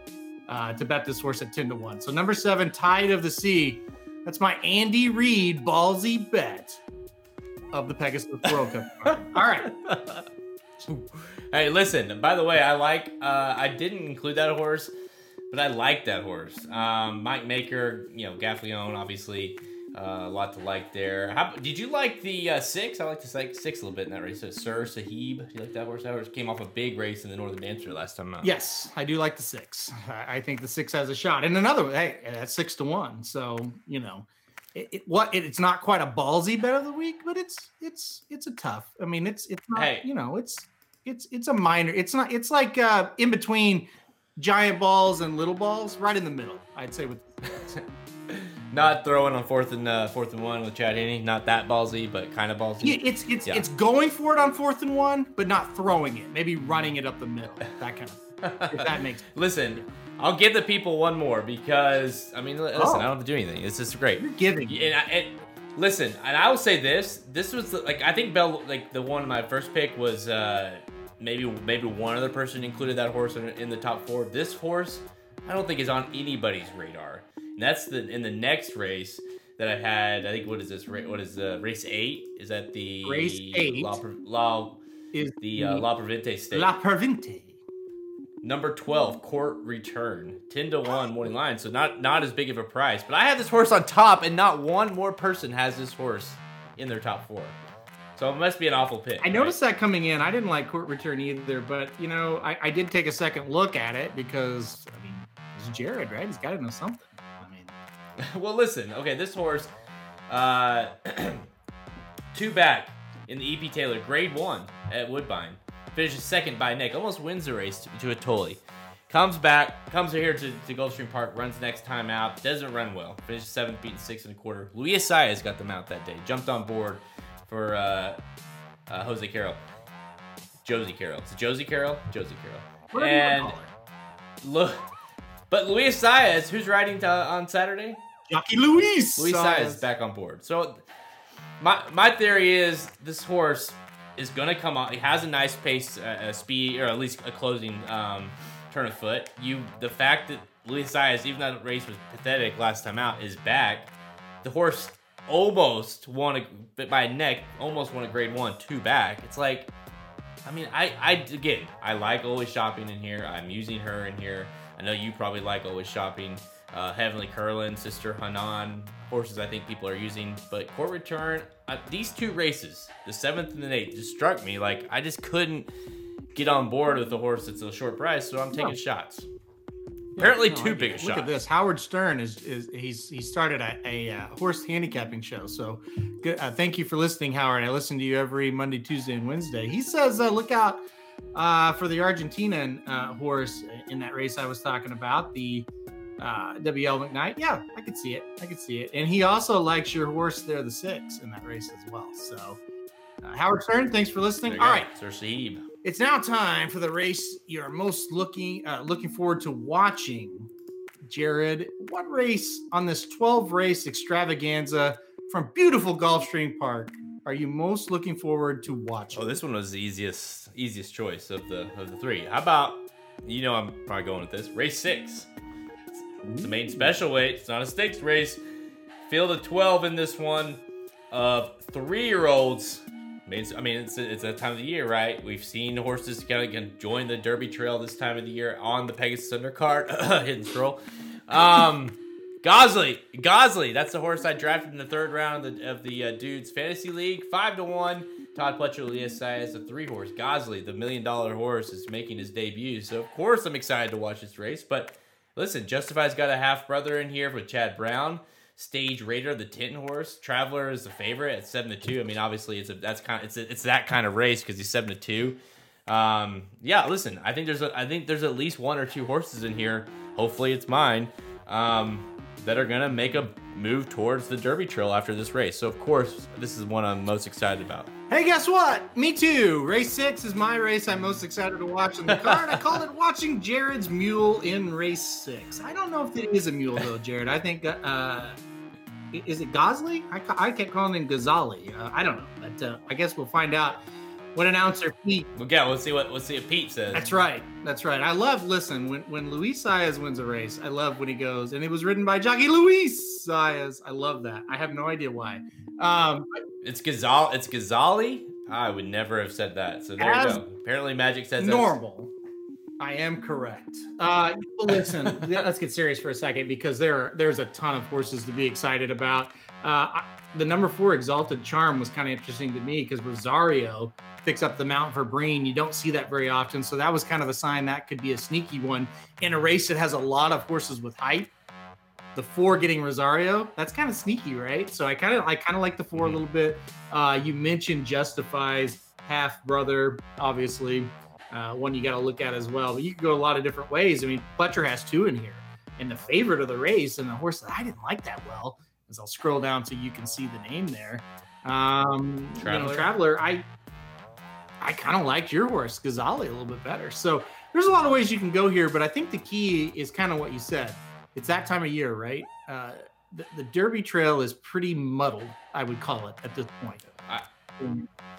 uh, to bet this horse at 10 to 1. So, number seven, Tide of the Sea. That's my Andy Reid ballsy bet of the Pegasus World Cup. All right. hey, listen. By the way, I like. Uh, I didn't include that horse, but I like that horse. Um, Mike Maker, you know, Gaffalione, obviously. Uh, a lot to like there. How, did you like the uh, six? I like the like six a little bit in that race. So Sir Sahib, do you like that horse? That horse came off a big race in the Northern Dancer last time out. Yes, I do like the six. I, think the six has a shot. And another, hey, that's six to one. So you know, it, it, what it, it's not quite a ballsy bet of the week, but it's it's it's a tough. I mean, it's it's not hey. you know it's it's it's a minor. It's not. It's like uh, in between giant balls and little balls, right in the middle. I'd say with. not throwing on fourth and uh, fourth and one with Chad Henne. Not that ballsy, but kind of ballsy. Yeah, it's it's yeah. it's going for it on fourth and one, but not throwing it. Maybe running it up the middle. That kind of. if that makes. Sense. Listen, I'll give the people one more because I mean, listen, oh. I don't have to do anything. This is great. You're giving. And, I, and listen, and I will say this: this was the, like I think Bell, like the one my first pick was uh, maybe maybe one other person included that horse in, in the top four. This horse, I don't think is on anybody's radar. And that's the in the next race that I had. I think what is this? What is the uh, race eight? Is that the race eight? La, La is the uh, La Prevoyante state. La Prevoyante. Number 12, Court Return. 10 to 1 morning line. So not not as big of a price. But I have this horse on top, and not one more person has this horse in their top four. So it must be an awful pick. I noticed that coming in. I didn't like Court Return either, but you know, I, I did take a second look at it because I mean it's Jared, right? He's gotta know something. Well listen, okay, this horse, uh two back in the EP Taylor, grade one at Woodbine finishes second by Nick, almost wins the race to, to a. Comes back, comes here to, to Gulfstream Park, runs next time out, doesn't run well. Finishes seventh, beating six and a quarter. Luis Saez got them out that day. Jumped on board for uh, uh, Jose Carroll. Josie Carroll. It's Josie Carroll? Josie Carroll. and look, but Luis Saez, who's riding to, on Saturday? Jockey Luis. Luis Saez back on board. So my my theory is this horse is going to come out. He has a nice pace, uh, speed, or at least a closing um, turn of foot. You, the fact that Luis Saez, even though the race was pathetic last time out, is back. The horse almost won a by a neck, almost won a grade one, two back. It's like, I mean, I, I again, I like always shopping in here. I'm using her in here. I know you probably like always shopping. Uh, Heavenly Curlin, Sister Hanan, horses I think people are using. But Court Return, uh, these two races, the seventh and the eighth, just struck me. Like I just couldn't get on board with the horse that's a short price, so I'm taking no. shots. Apparently, No, too big a Look shot. at this. Howard Stern is is he's he started a, a uh, horse handicapping show. So, good. Uh, thank you for listening, Howard. I listen to you every Monday, Tuesday, and Wednesday. He says, uh, look out uh, for the Argentinian uh, horse in that race I was talking about, the uh, WL McKnight. Yeah, I could see it. I could see it. And he also likes your horse there, the six, in that race as well. So, uh, Howard Stern, thanks for listening. All right. Sir Saib. It's now time for the race you're most looking uh, looking forward to watching. Jared, what race on this 12 race extravaganza from beautiful Gulfstream Park are you most looking forward to watching? Oh, this one was the easiest easiest choice of the of the three. How about you know I'm probably going with this race six. It's the maiden special weight. It's not a stakes race. Field of twelve in this one of three year olds. I mean, it's, I mean, it's it's that time of the year, right? We've seen horses kind of join the Derby Trail this time of the year on the Pegasus undercard, hidden scroll. Um, Gosley, Gosley, that's the horse I drafted in the third round of the, of the uh, dudes fantasy league, five to one. Todd Pletcher, Elias Saez, a three horse. Gosley, the million dollar horse, is making his debut, so of course I'm excited to watch this race. But listen, Justify's got a half brother in here with Chad Brown. Stage Raider, the Tinton horse. Traveler is the favorite at seven to two. I mean, obviously it's a that's kind of, it's a, it's that kind of race because he's seven to two. Um, yeah, listen, I think there's a, I think there's at least one or two horses in here. Hopefully, it's mine. Um, that are gonna make a move towards the Derby Trail after this race. So of course, this is one I'm most excited about. Hey, guess what? Me too. Race six is my race I'm most excited to watch in the card. I call it watching Jared's mule in race six. I don't know if it is a mule though, Jared. I think uh, is it Gosley? I, I kept calling him Ghazali. Uh, I don't know, but uh, I guess we'll find out. What announcer Pete? Well, yeah, let's see what let's see what Pete says. That's right. That's right. I love. Listen, when when Luis Saez wins a race, I love when he goes, and it was ridden by jockey Luis Saez. I love that. I have no idea why. Um, It's Gazal. It's Ghazali. I would never have said that. So there As you go. Apparently, Magic says that's- normal. I am correct. Uh, listen, let's get serious for a second because there there's a ton of horses to be excited about. Uh, I, the number four Exalted Charm was kind of interesting to me because Rosario picks up the mount for Breen. You don't see that very often, so that was kind of a sign that could be a sneaky one in a race that has a lot of horses with height. The four getting Rosario, that's kind of sneaky, right? So I kind of I kind of like the four a little bit. Uh, you mentioned Justifies half brother, obviously uh, one you got to look at as well. But you could go a lot of different ways. I mean, Pletcher has two in here, and the favorite of the race and the horse that I didn't like that well, as I'll scroll down so you can see the name there. Um, you know, Traveler? Traveler, I I kind of liked your horse, Ghazali, a little bit better. So there's a lot of ways you can go here, but I think the key is kind of what you said. It's that time of year, right? Uh, the, the Derby Trail is pretty muddled, I would call it at this point.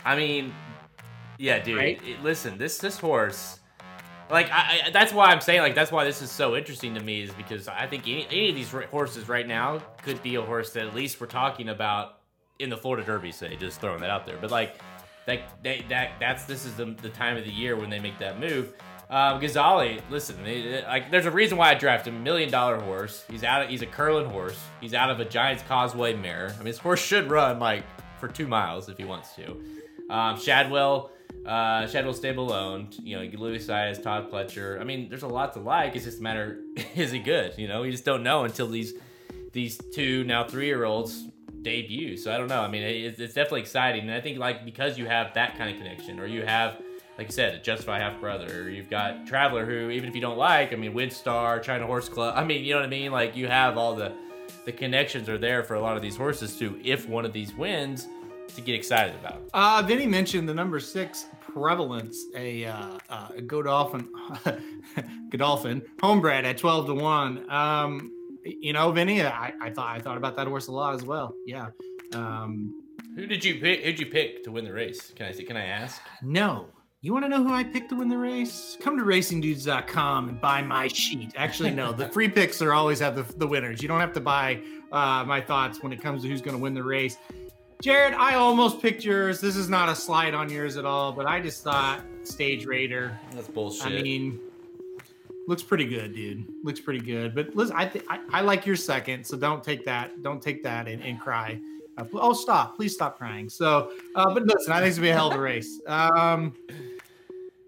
I mean, yeah, dude. Right? it- listen, this this horse, like, I, I that's why I'm saying like that's why this is so interesting to me is because I think any, any of these horses right now could be a horse that at least we're talking about in the Florida Derby. Say, just throwing that out there. But like, that that, that that's this is the, the time of the year when they make that move. Um, Ghazali, listen, they- like there's a reason why I drafted him. Million dollar horse. He's out. Of, he's a Curlin horse. He's out of a Giants Causeway mare. I mean, this horse should run like for two miles if he wants to. Um, Shadwell, uh, Shadwell stable owned. You know, Luis Saez, Todd Pletcher. I mean, there's a lot to like. It's just a matter, is he good? You know, you just don't know until these these two now three year olds debut. So I don't know. I mean, it, it's definitely exciting, and I think like because you have that kind of connection, or you have. Like you said, a Justify Half Brother. You've got Traveler, who even if you don't like, I mean, WinStar, China Horse Club. I mean, you know what I mean. Like you have all the the connections are there for a lot of these horses to, if one of these wins, to get excited about. Uh, Vinny mentioned the number six prevalence, a, uh, uh, Godolphin, Godolphin homebred at twelve to one. Um, you know, Vinny, I, I thought I thought about that horse a lot as well. Yeah. Um, Who did you pick? Who'd you pick to win the race? Can I? Can I ask? no, you want to know who I picked to win the race? Come to racingdudes.com and buy my sheet. Actually, no, the free picks are always have the, the winners. You don't have to buy uh, my thoughts when it comes to who's going to win the race. Jared, I almost picked yours. This is not a slide on yours at all, but I just thought Stage Raider. That's bullshit. I mean, looks pretty good, dude. Looks pretty good. But listen, I, th- I I like your second, so don't take that. Don't take that and, and cry. Uh, oh, stop! Please stop crying. So, uh, but listen, I think it's gonna be a hell of a race. Um,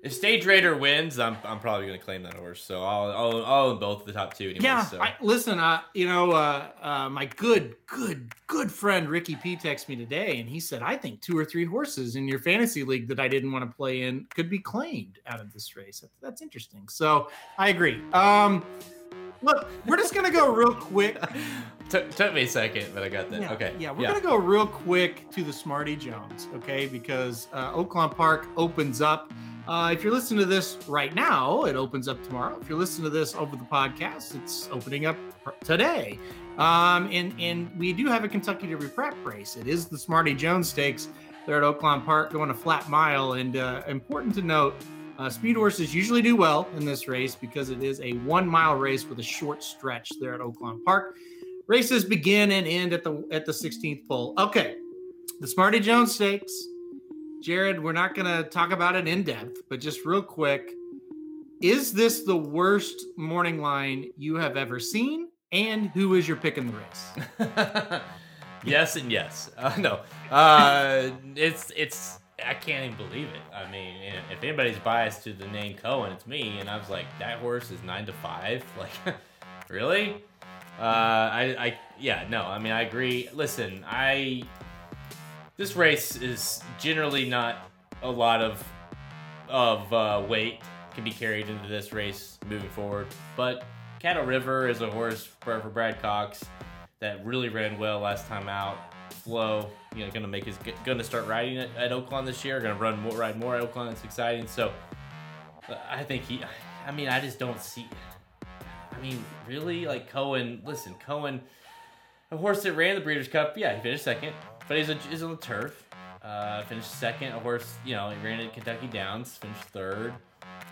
If Stage Raider wins, I'm, I'm probably going to claim that horse. So I'll, I'll, I'll own both the top two. Yeah, so. I, listen, uh, you know, uh, uh, my good, good, good friend Ricky P texted me today, and he said, I think two or three horses in your fantasy league that I didn't want to play in could be claimed out of this race. That's, that's interesting. So I agree. Um, look, we're just gonna go real quick. Took, took me a second, but I got that. Yeah, okay. Yeah, we're gonna go real quick to the Smarty Jones, okay? Because uh, Oaklawn Park opens up. Uh, if you're listening to this right now, it opens up tomorrow. If you're listening to this over the podcast, it's opening up today. Um, and and we do have a Kentucky Derby prep race. It is the Smarty Jones Stakes. They're at Oaklawn Park going a flat mile. And uh, important to note, uh, speed horses usually do well in this race because it is a one mile race with a short stretch there at Oaklawn Park. Races begin and end at the at the 16th pole. Okay, the Smarty Jones Stakes. Jared, we're not going to talk about it in depth, but just real quick, is this the worst morning line you have ever seen? And who is your pick in the race? yes and yes. Uh, no, uh, it's it's. I can't even believe it. I mean, if anybody's biased to the name Cohen, it's me. And I was like, that horse is nine to five. Like, really? Uh, I, I, yeah, no. I mean, I agree. Listen, I. This race is generally not a lot of of uh, weight can be carried into this race moving forward, but Caddo River is a horse for, for Brad Cox that really ran well last time out. Flo, you know, gonna make his gonna start riding at, at Oaklawn this year. Gonna run more, ride more at Oaklawn. It's exciting. So, uh, I think he. I mean, I just don't see. I mean, really, like Cohen. Listen, Cohen, a horse that ran the Breeders' Cup. Yeah, he finished second, but he's a, he's on the turf. Uh, finished second. A horse, you know, he ran at Kentucky Downs. Finished third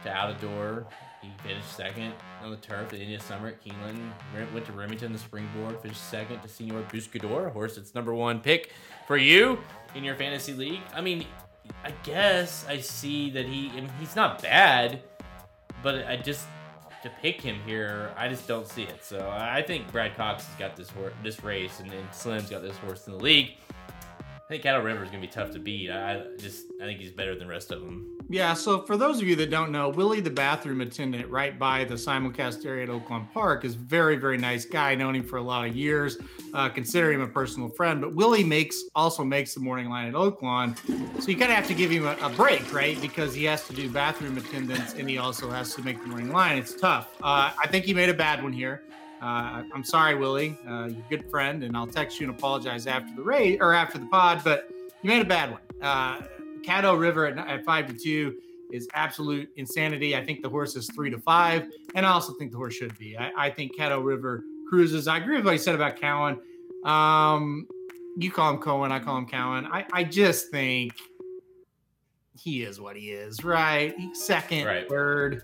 to Outadore. He finished second on the turf at India Summer at Keeneland. Went to Remington, the springboard. Finished second to Senor Buscador, a horse that's number one pick for you in your fantasy league. I mean, I guess I see that he. I mean, he's not bad, but I just to pick him here, I just don't see it. So I think Brad Cox has got this horse, this race, and then Slim's got this horse in the league. I think Caddo River is gonna be tough to beat. I just I think he's better than the rest of them. Yeah, so for those of you that don't know, Willie, the bathroom attendant right by the simulcast area at Oaklawn Park, is very, very nice guy. Known him for a lot of years, uh, consider him a personal friend. But Willie makes also makes the morning line at Oaklawn, so you kind of have to give him a, a, break, right? Because he has to do bathroom attendance and he also has to make the morning line. It's tough. Uh, I think he made a bad one here. Uh, I'm sorry, Willie. Uh, you're a good friend, and I'll text you and apologize after the race or after the pod. But you made a bad one. Uh, Caddo River at, at, five to two is absolute insanity. I think the horse is three to five, and I also think the horse should be. I, I think Caddo River cruises. I agree with what you said about Cowan. Um, you call him Cohen, I call him Cowan. I, I just think he is what he is, right? Second, right. third.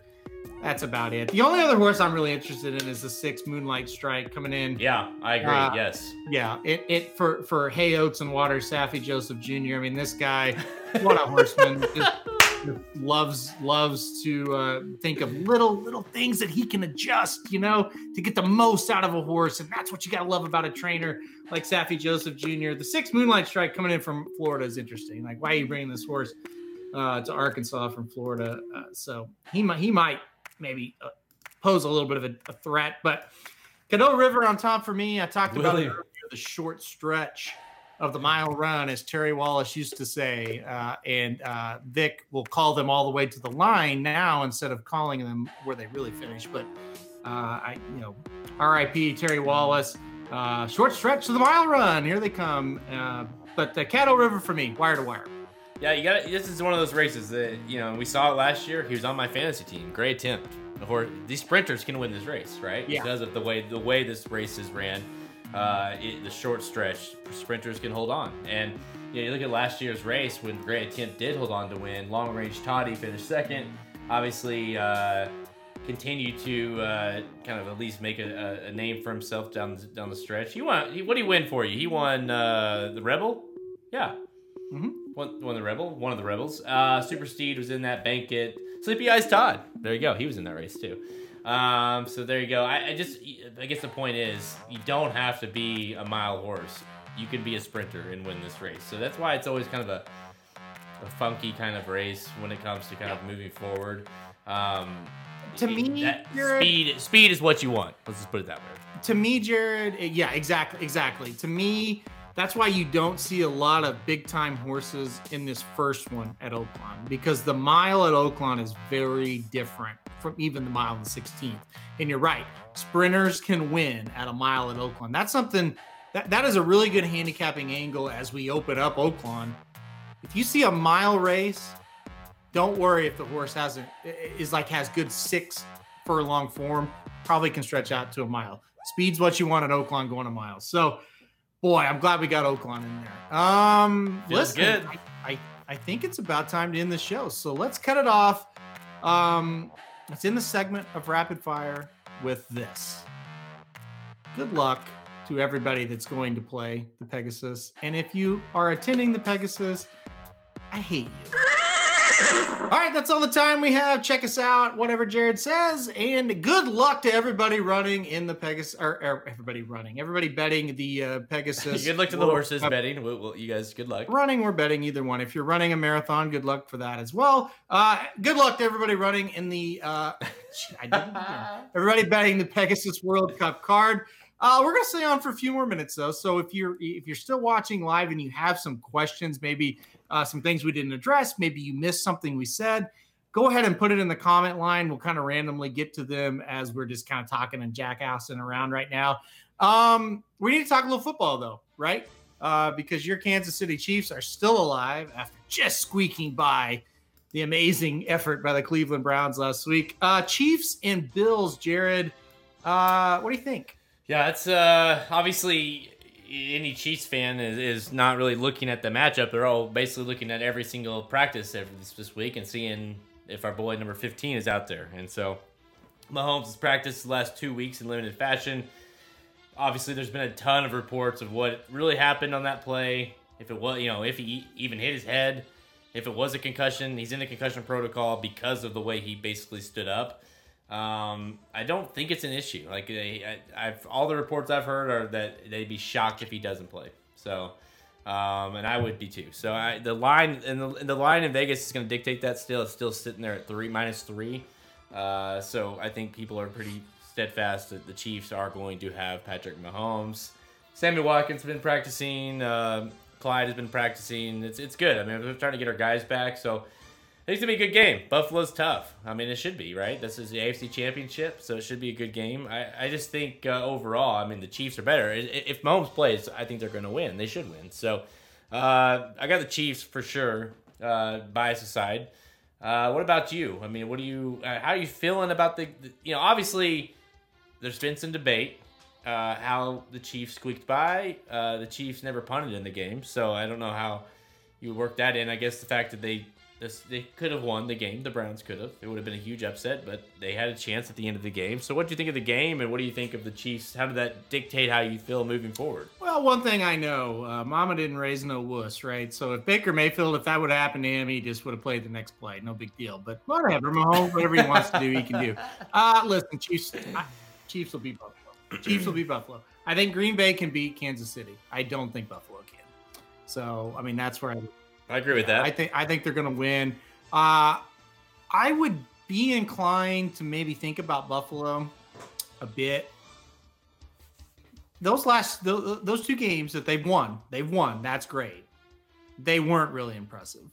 That's about it. The only other horse I'm really interested in is the six Moonlight Strike coming in. Yeah, I agree. Uh, yes. Yeah, it, it for for Hay Oats and Water Saffie Joseph Jr. I mean, this guy, what a horseman! Just, loves loves to uh, think of little little things that he can adjust, you know, to get the most out of a horse, and that's what you gotta love about a trainer like Saffie Joseph Jr. The six Moonlight Strike coming in from Florida is interesting. Like, why are you bringing this horse uh, to Arkansas from Florida? Uh, so he might he might maybe uh, pose a little bit of a, a threat. But Caddo River on top for me. I talked about it earlier, the short stretch of the mile run, as Terry Wallace used to say. Uh, and uh, Vic will call them all the way to the line now instead of calling them where they really finish. But uh, I, you know, R.I.P. Terry Wallace. Uh, short stretch of the mile run. Here they come. Uh, but the Caddo River for me, wire to wire. Yeah, you got This is one of those races that you know we saw it last year. He was on my fantasy team. Great attempt. Or these sprinters can win this race, right? Yeah. Because of the way the way this race is ran, uh, it, the short stretch, sprinters can hold on. And you, know, you look at last year's race when Great Attempt did hold on to win. Long Range Toddy finished second. Obviously, uh, continued to uh, kind of at least make a, a, name for himself down down the stretch. He won. He, what did he win for you? He won uh, the Rebel. Yeah. Mm-hmm. One, one of the rebel, one of the rebels. Uh, Super Steed was in that banquet. Sleepy Eyes Todd, there you go. He was in that race too. Um, so there you go. I, I, just, I guess the point is, you don't have to be a mile horse. You can be a sprinter and win this race. So that's why it's always kind of a, a funky kind of race when it comes to kind of moving forward. Um, To me, Jared- speed speed is what you want. Let's just put it that way. to me, Jared, yeah, exactly, exactly. To me, that's why you don't see a lot of big time horses in this first one at Oaklawn because the mile at Oaklawn is very different from even the mile in the 16th. And you're right, sprinters can win at a mile at Oaklawn. That's something that that is a really good handicapping angle as we open up Oaklawn. If you see a mile race, don't worry if the horse hasn't is like has good six furlong form, probably can stretch out to a mile. Speed's what you want at Oaklawn going a mile. So, boy, I'm glad we got Oaklawn in there. Um, Feels listen, good. I, I I think it's about time to end the show. So let's cut it off. Um, it's in the segment of rapid fire with this. Good luck to everybody that's going to play the Pegasus. And if you are attending the Pegasus, I hate you. All right, that's all the time we have. Check us out, whatever Jared says, and good luck to everybody running in the Pegasus, or, or everybody running, everybody betting the uh, Pegasus. good luck to the horses Cup. betting. Well, well, you guys, good luck. Running, we're betting either one. If you're running a marathon, good luck for that as well. Uh, good luck to everybody running in the. Uh, I did it. Everybody betting the Pegasus World Cup card. Uh, we're gonna stay on for a few more minutes though. So if you're if you're still watching live and you have some questions, maybe uh, some things we didn't address, maybe you missed something we said, go ahead and put it in the comment line. We'll kind of randomly get to them as we're just kind of talking and jackassing around right now. Um, we need to talk a little football though, right? Uh, because your Kansas City Chiefs are still alive after just squeaking by the amazing effort by the Cleveland Browns last week. Uh, Chiefs and Bills, Jared. Uh, what do you think? Yeah, it's uh obviously any Chiefs fan is, is not really looking at the matchup. They're all basically looking at every single practice every, this, this week and seeing if our boy number 15 is out there. And so Mahomes has practiced the last two weeks in limited fashion. Obviously, there's been a ton of reports of what really happened on that play. If it was, you know, if he even hit his head, if it was a concussion, he's in the concussion protocol because of the way he basically stood up. Um, I don't think it's an issue. Like they, I, I've all the reports I've heard are that they'd be shocked if he doesn't play. So, um, and I would be too. So I, the line and the, and the line in Vegas is going to dictate that. Still, it's still sitting there at three minus three. Uh, so I think people are pretty steadfast that the Chiefs are going to have Patrick Mahomes. Sammy Watkins has been practicing. Uh, Clyde has been practicing. It's it's good. I mean, we're trying to get our guys back. So it's gonna be a good game. Buffalo's tough. I mean, it should be right. This is the AFC Championship, so it should be a good game. I, I just think uh, overall, I mean, the Chiefs are better. If Mahomes plays, I think they're gonna win. They should win. So uh, I got the Chiefs for sure. Uh, bias aside, uh, what about you? I mean, what do you? Uh, how are you feeling about the, the? You know, obviously, there's been some debate uh, how the Chiefs squeaked by. The Chiefs never punted in the game, so I don't know how you work that in. I guess the fact that they this, they could have won the game. The Browns could have. It would have been a huge upset, but they had a chance at the end of the game. So, what do you think of the game, and what do you think of the Chiefs? How did that dictate how you feel moving forward? Well, one thing I know, uh, Mama didn't raise no wuss, right? So if Baker Mayfield, if that would have happened to him, he just would have played the next play. No big deal. But whatever, Mahomes, whatever he wants to do, he can do. Uh, listen, Chiefs, I, Chiefs will beat Buffalo. Chiefs will beat Buffalo. I think Green Bay can beat Kansas City. I don't think Buffalo can. So I mean, that's where I. I agree with that. I think I think they're going to win. Uh, I would be inclined to maybe think about Buffalo a bit. Those last those, two games that they've won, they've won. That's great. They weren't really impressive,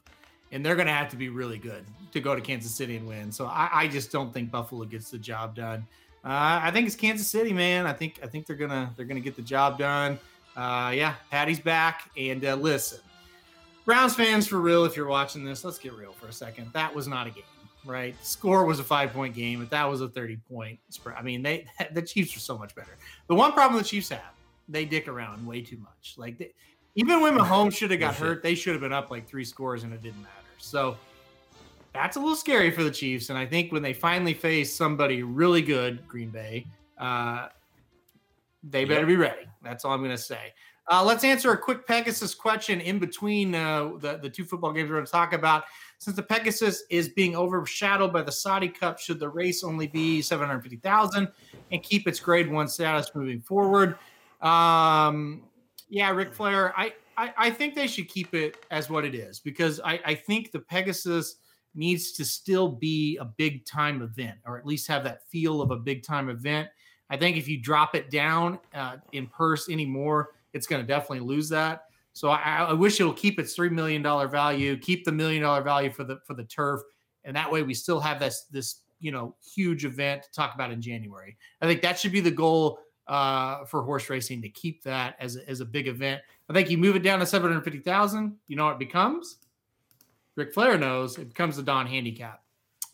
and they're going to have to be really good to go to Kansas City and win. So I, I just don't think Buffalo gets the job done. Uh, I think it's Kansas City, man. I think I think they're gonna they're gonna get the job done. Uh, yeah, Patty's back, and uh, listen, Browns fans, for real, if you're watching this, let's get real for a second. That was not a game, right? The score was a five point game, but that was a 30 point spread. I mean, they the Chiefs are so much better. The one problem the Chiefs have, they dick around way too much. Like, they, even when Mahomes should have got hurt, they should have been up like three scores and it didn't matter. So that's a little scary for the Chiefs. And I think when they finally face somebody really good, Green Bay, uh, they better Yep. be ready. That's all I'm going to say. Uh, let's answer a quick Pegasus question in between uh, the, the two football games we're going to talk about. Since the Pegasus is being overshadowed by the Saudi Cup, should the race only be 750,000 and keep its grade one status moving forward? Um, yeah, Ric Flair, I, I, I think they should keep it as what it is because I, I think the Pegasus needs to still be a big time event or at least have that feel of a big time event. I think if you drop it down uh, in purse anymore, it's going to definitely lose that. So I, I wish it'll keep its three million dollar value, keep the million dollar value for the for the turf, and that way we still have this this you know huge event to talk about in January. I think that should be the goal uh, for horse racing to keep that as a, as a big event. I think you move it down to seven hundred fifty thousand. You know what it becomes? Ric Flair knows it becomes the Donn Handicap.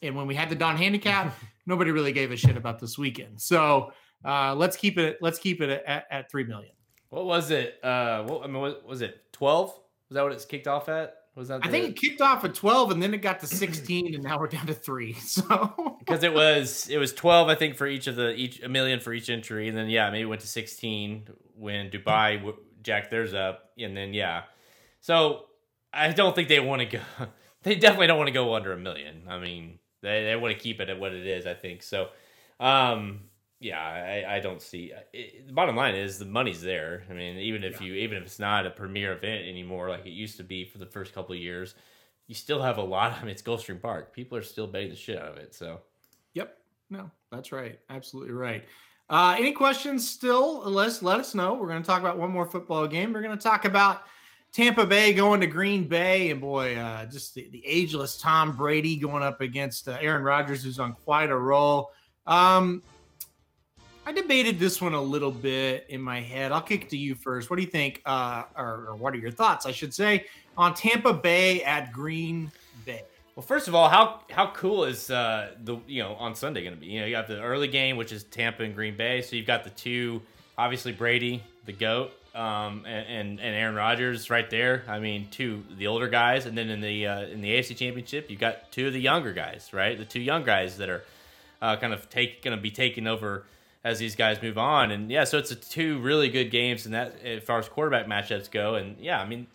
And when we had the Donn Handicap, nobody really gave a shit about this weekend. So uh, let's keep it. Let's keep it at, at three million. What was it? Uh, what, I mean, what was it? Twelve? Was that what it's kicked off at? Was that? I think it kicked off at twelve, and then it got to sixteen, and now we're down to three. So because it was it was twelve, I think, for each of the each a million for each entry, and then yeah, maybe went to sixteen when Dubai w- jacked theirs up, and then yeah. So I don't think they want to go. They definitely don't want to go under a million. I mean, they they want to keep it at what it is. I think so. Um, yeah, I, I don't see. It, the bottom line is the money's there. I mean, even if yeah. you even if it's not a premier event anymore like it used to be for the first couple of years, you still have a lot. I mean, it's Gulfstream Park. People are still betting the shit out of it. So. Yep. No, that's right. Absolutely right. Uh, any questions still? Let's let us know. We're going to talk about one more football game. We're going to talk about Tampa Bay going to Green Bay, and boy, uh, just the, the, ageless Tom Brady going up against uh, Aaron Rodgers, who's on quite a roll. Um, I debated this one a little bit in my head. I'll kick to you first. What do you think, uh, or, or what are your thoughts, I should say, on Tampa Bay at Green Bay? Well, first of all, how how cool is uh, the you know on Sunday going to be? You know, you have the early game, which is Tampa and Green Bay. So you've got the two, obviously Brady, the goat, um, and, and, and Aaron Rodgers right there. I mean, two the older guys, and then in the uh, in the AFC Championship, you got two of the younger guys, right? The two young guys that are uh, kind of take going to be taking over as these guys move on. And yeah, so it's a two really good games, and that as far as quarterback matchups go. And yeah, I mean,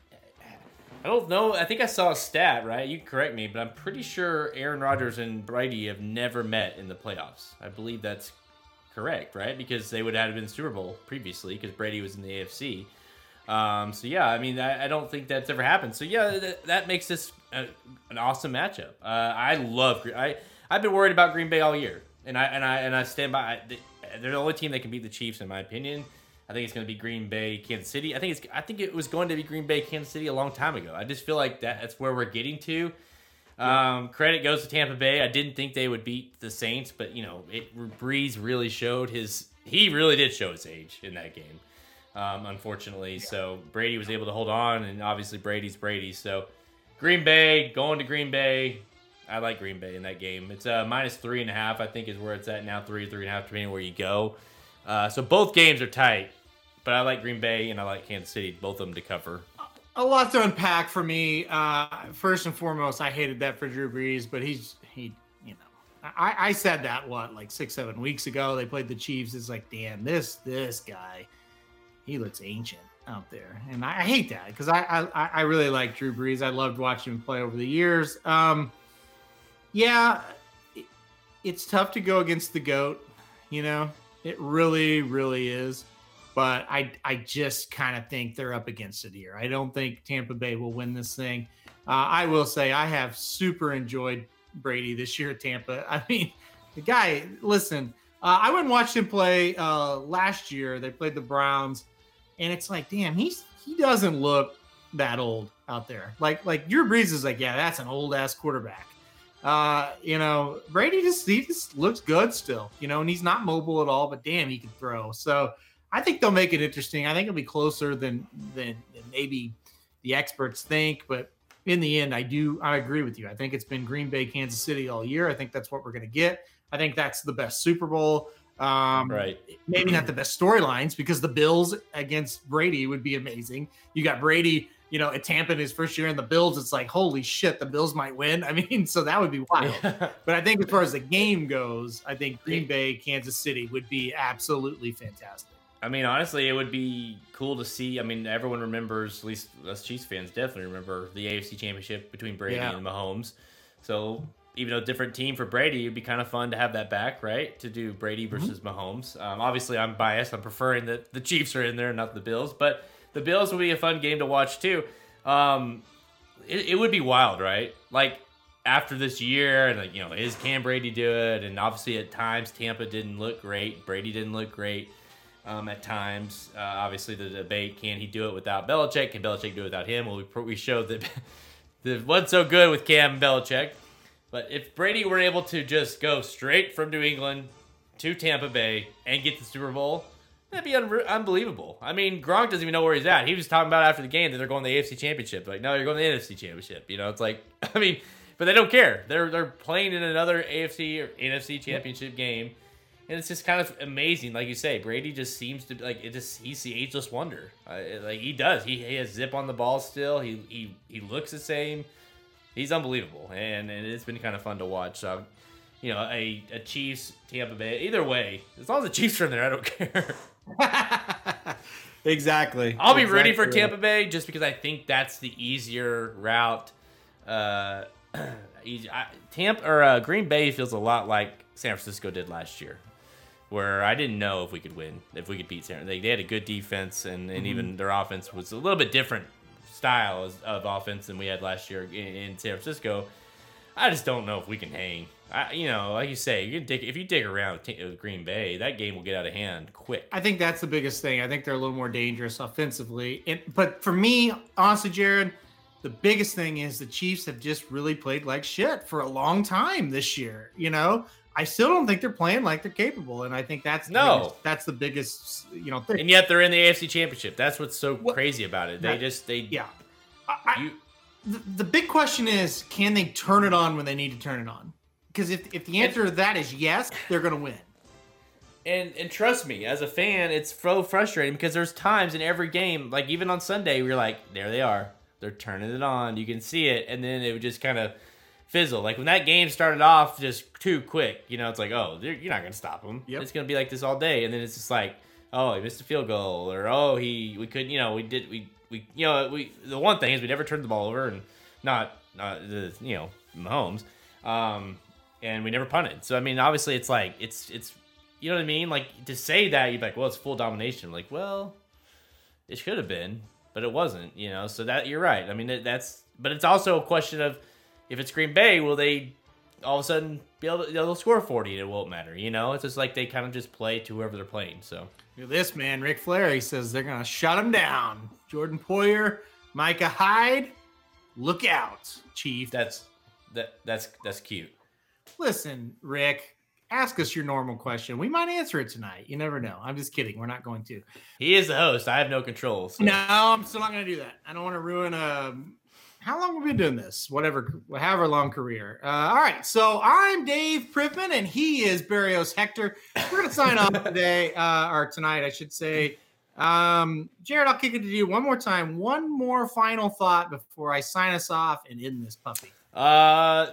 I don't know. I think I saw a stat, right? You correct me, but I'm pretty sure Aaron Rodgers and Brady have never met in the playoffs. I believe that's correct, right? Because they would have been Super Bowl previously because Brady was in the AFC. Um, so yeah, I mean, I, I, don't think that's ever happened. So yeah, that, that makes this a, an awesome matchup. Uh, I love. I I've been worried about Green Bay all year, and I and I and I stand by. They're the only team that can beat the Chiefs, in my opinion. I think it's going to be Green Bay, Kansas City. I think it's. I think it was going to be Green Bay, Kansas City a long time ago. I just feel like that, that's where we're getting to. Um, credit goes to Tampa Bay. I didn't think they would beat the Saints, but you know, it Brees really showed his. He really did show his age in that game. Um, unfortunately, yeah. so Brady was able to hold on, and obviously Brady's Brady. So Green Bay going to Green Bay. I like Green Bay in that game. It's uh, minus three and a half. I think is where it's at now. Three, three and a half, depending where you go. Uh, so both games are tight, but I like Green Bay and I like Kansas City, both of them to cover a lot to unpack for me. Uh, first and foremost, I hated that for Drew Brees, but he's he, you know, I, I said that what like six seven weeks ago. They played the Chiefs. It's like, damn, this this guy, he looks ancient out there, and I, I hate that because I, I I really like Drew Brees. I loved watching him play over the years. Um, yeah, it's tough to go against the goat. You know, it really really is but I I just kind of think they're up against it here. I don't think Tampa Bay will win this thing. Uh, I will say I have super enjoyed Brady this year at Tampa. I mean, the guy. Listen, uh, I went and watched him play uh, last year. They played the Browns, and it's like, damn, he's he doesn't look that old out there. Like like your Brees is like, yeah, that's an old ass quarterback. Uh, you know, Brady just he just looks good still, you know, and he's not mobile at all, but damn, he can throw. So I think they'll make it interesting. I think it'll be closer than than, than maybe the experts think, but in the end, I do I agree with you. I think it's been Green Bay, Kansas City all year. I think that's what we're going to get. I think that's the best Super Bowl. Um, right. Maybe not the best storylines because the Bills against Brady would be amazing. You got Brady, you know, at Tampa in his first year, in the Bills. It's like holy shit, the Bills might win. I mean, so that would be wild. but I think as far as the game goes, I think Green Bay, Kansas City would be absolutely fantastic. I mean, honestly, it would be cool to see. I mean, everyone remembers, at least us Chiefs fans definitely remember the AFC Championship between Brady yeah. and Mahomes. So even though different team for Brady, it'd be kind of fun to have that back, right? To do Brady mm-hmm. versus mm-hmm. Mahomes. Um, obviously, I'm biased. I'm preferring that the Chiefs are in there, not the Bills. But the Bills will be a fun game to watch too. Um, it, it would be wild, right? Like after this year, and like you know, is Cam Brady do it? And obviously, at times Tampa didn't look great. Brady didn't look great. Um, at times, uh, obviously, the debate: can he do it without Belichick? Can Belichick do it without him? Well, we we showed that the wasn't so good with Cam Belichick. But if Brady were able to just go straight from New England to Tampa Bay and get the Super Bowl, that'd be un- unbelievable. I mean, Gronk doesn't even know where he's at. He was talking about after the game that they're going to the AFC Championship. Like, no, you're going to the NFC Championship. You know, it's like, I mean, but they don't care. They're they're playing in another AFC or NFC Championship game, and it's just kind of amazing. Like you say, Brady just seems to like it. Just he's the ageless wonder. Uh, like he does. He, he has zip on the ball still. He he he looks the same he's unbelievable, and, and it's been kind of fun to watch. So, you know, a, a Chiefs Tampa Bay, either way, as long as the Chiefs are in there, I don't care. exactly. I'll be exactly. rooting for Tampa Bay just because I think that's the easier route. Uh, easy, I, Tampa or uh, Green Bay feels a lot like San Francisco did last year, where I didn't know if we could win, if we could beat San. They, they had a good defense, and, and mm-hmm. even their offense was a little bit different style of offense than we had last year in, in San Francisco. I just don't know if we can hang. I, you know, like you say, you dig, if you dig around with uh, Green Bay, that game will get out of hand quick. I think that's the biggest thing. I think they're a little more dangerous offensively. It, but for me, honestly, Jared, the biggest thing is the Chiefs have just really played like shit for a long time this year. You know, I still don't think they're playing like they're capable, and I think that's no, biggest, that's the biggest you know thing. And yet they're in the AFC Championship. That's what's so well, crazy about it. They that, just they yeah. I, you, the, the big question is, can they turn it on when they need to turn it on? Because if if the answer and, to that is yes, they're going to win. And and trust me, as a fan, it's so frustrating because there's times in every game, like even on Sunday, we're like, there they are, they're turning it on. You can see it, and then it would just kind of fizzle. Like when that game started off just too quick, you know, it's like, oh, you're not gonna stop them. Yep. It's gonna be like this all day, and then it's just like, oh, he missed a field goal, or oh, he we couldn't, you know, we did we we you know we the one thing is we never turned the ball over, and not not the you know Mahomes, um, and we never punted. So I mean, obviously, it's like it's it's you know what I mean. Like to say that you're like, well, it's full domination. Like, well, it should have been, but it wasn't. You know, so that you're right. I mean, that's but it's also a question of if it's Green Bay, will they all of a sudden be able to they'll score 40 and it won't matter? You know, it's just like they kind of just play to whoever they're playing. So this man, Ric Flair, he says they're gonna shut him down. Jordan Poyer, Micah Hyde, look out, Chief. That's that that's that's cute. Listen, Rick, ask us your normal question. We might answer it tonight. You never know. I'm just kidding. We're not going to. He is the host. I have no control. So. No, I'm still not going to do that. I don't want to ruin a um, how long have we been doing this? Whatever, however long career. Uh, all right, so I'm Dave Pripman, and he is Berrios Hector. We're gonna sign off today, uh, or tonight, I should say. Um, Jared, I'll kick it to you one more time. One more final thought before I sign us off and end this puppy. Uh,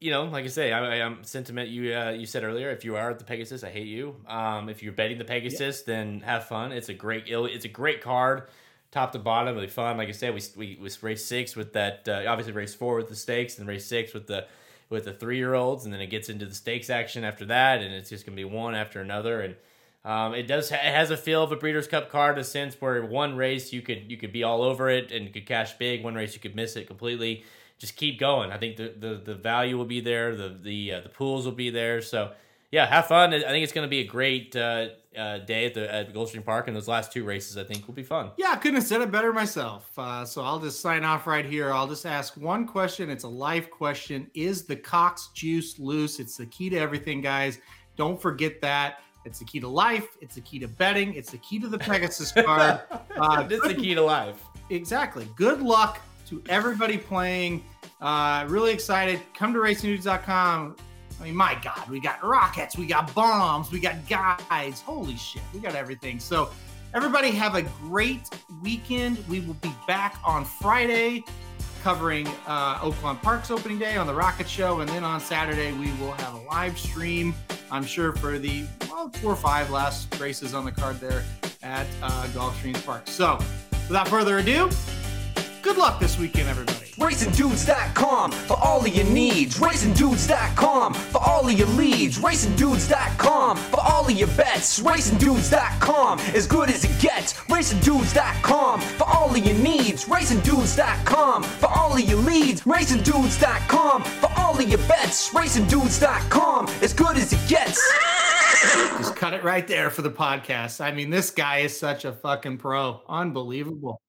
you know, like I say, I, am sentiment you uh, you said earlier. If you are at the Pegasus, I hate you. Um, if you're betting the Pegasus, then have fun. It's a great it's a great card top to bottom, really fun. Like I said, we we, we race six with that. Uh, obviously, race four with the stakes, and race six with the with the three year olds, and then it gets into the stakes action after that, and it's just gonna be one after another. And um, it does ha- it has a feel of a Breeders' Cup card, a sense where one race you could you could be all over it and could cash big. One race you could miss it completely. Just keep going. I think the the, the value will be there. The the uh, the pools will be there. So yeah, have fun. I think it's going to be a great uh, uh, day at the at Gulfstream Park, and those last two races I think will be fun. Yeah, I couldn't have said it better myself. Uh, so I'll just sign off right here. I'll just ask one question. It's a live question: Is the Cox juice loose? It's the key to everything, guys. Don't forget that. It's the key to life. It's the key to betting. It's the key to the Pegasus card. Uh, it's the key to life. Exactly. Good luck to everybody playing. Uh, really excited. Come to racingdudes.com I mean, my God, we got rockets, we got bombs, we got guys. Holy shit, we got everything. So, everybody have a great weekend. We will be back on Friday covering uh, Oaklawn Park's opening day on the Rocket Show. And then on Saturday, we will have a live stream, I'm sure, for the well, four or five last races on the card there at uh, Gulfstream Park. So, without further ado, Good luck this weekend, everybody. RacingDudes.com for all of your needs. RacingDudes.com for all of your leads. RacingDudes.com for all of your bets. RacingDudes.com as good as it gets. RacingDudes.com for all of your needs. RacingDudes.com for all of your leads. RacingDudes.com for all of your bets. RacingDudes.com as good as it gets. Just cut it right there for the podcast. I mean, this guy is such a fucking pro. Unbelievable.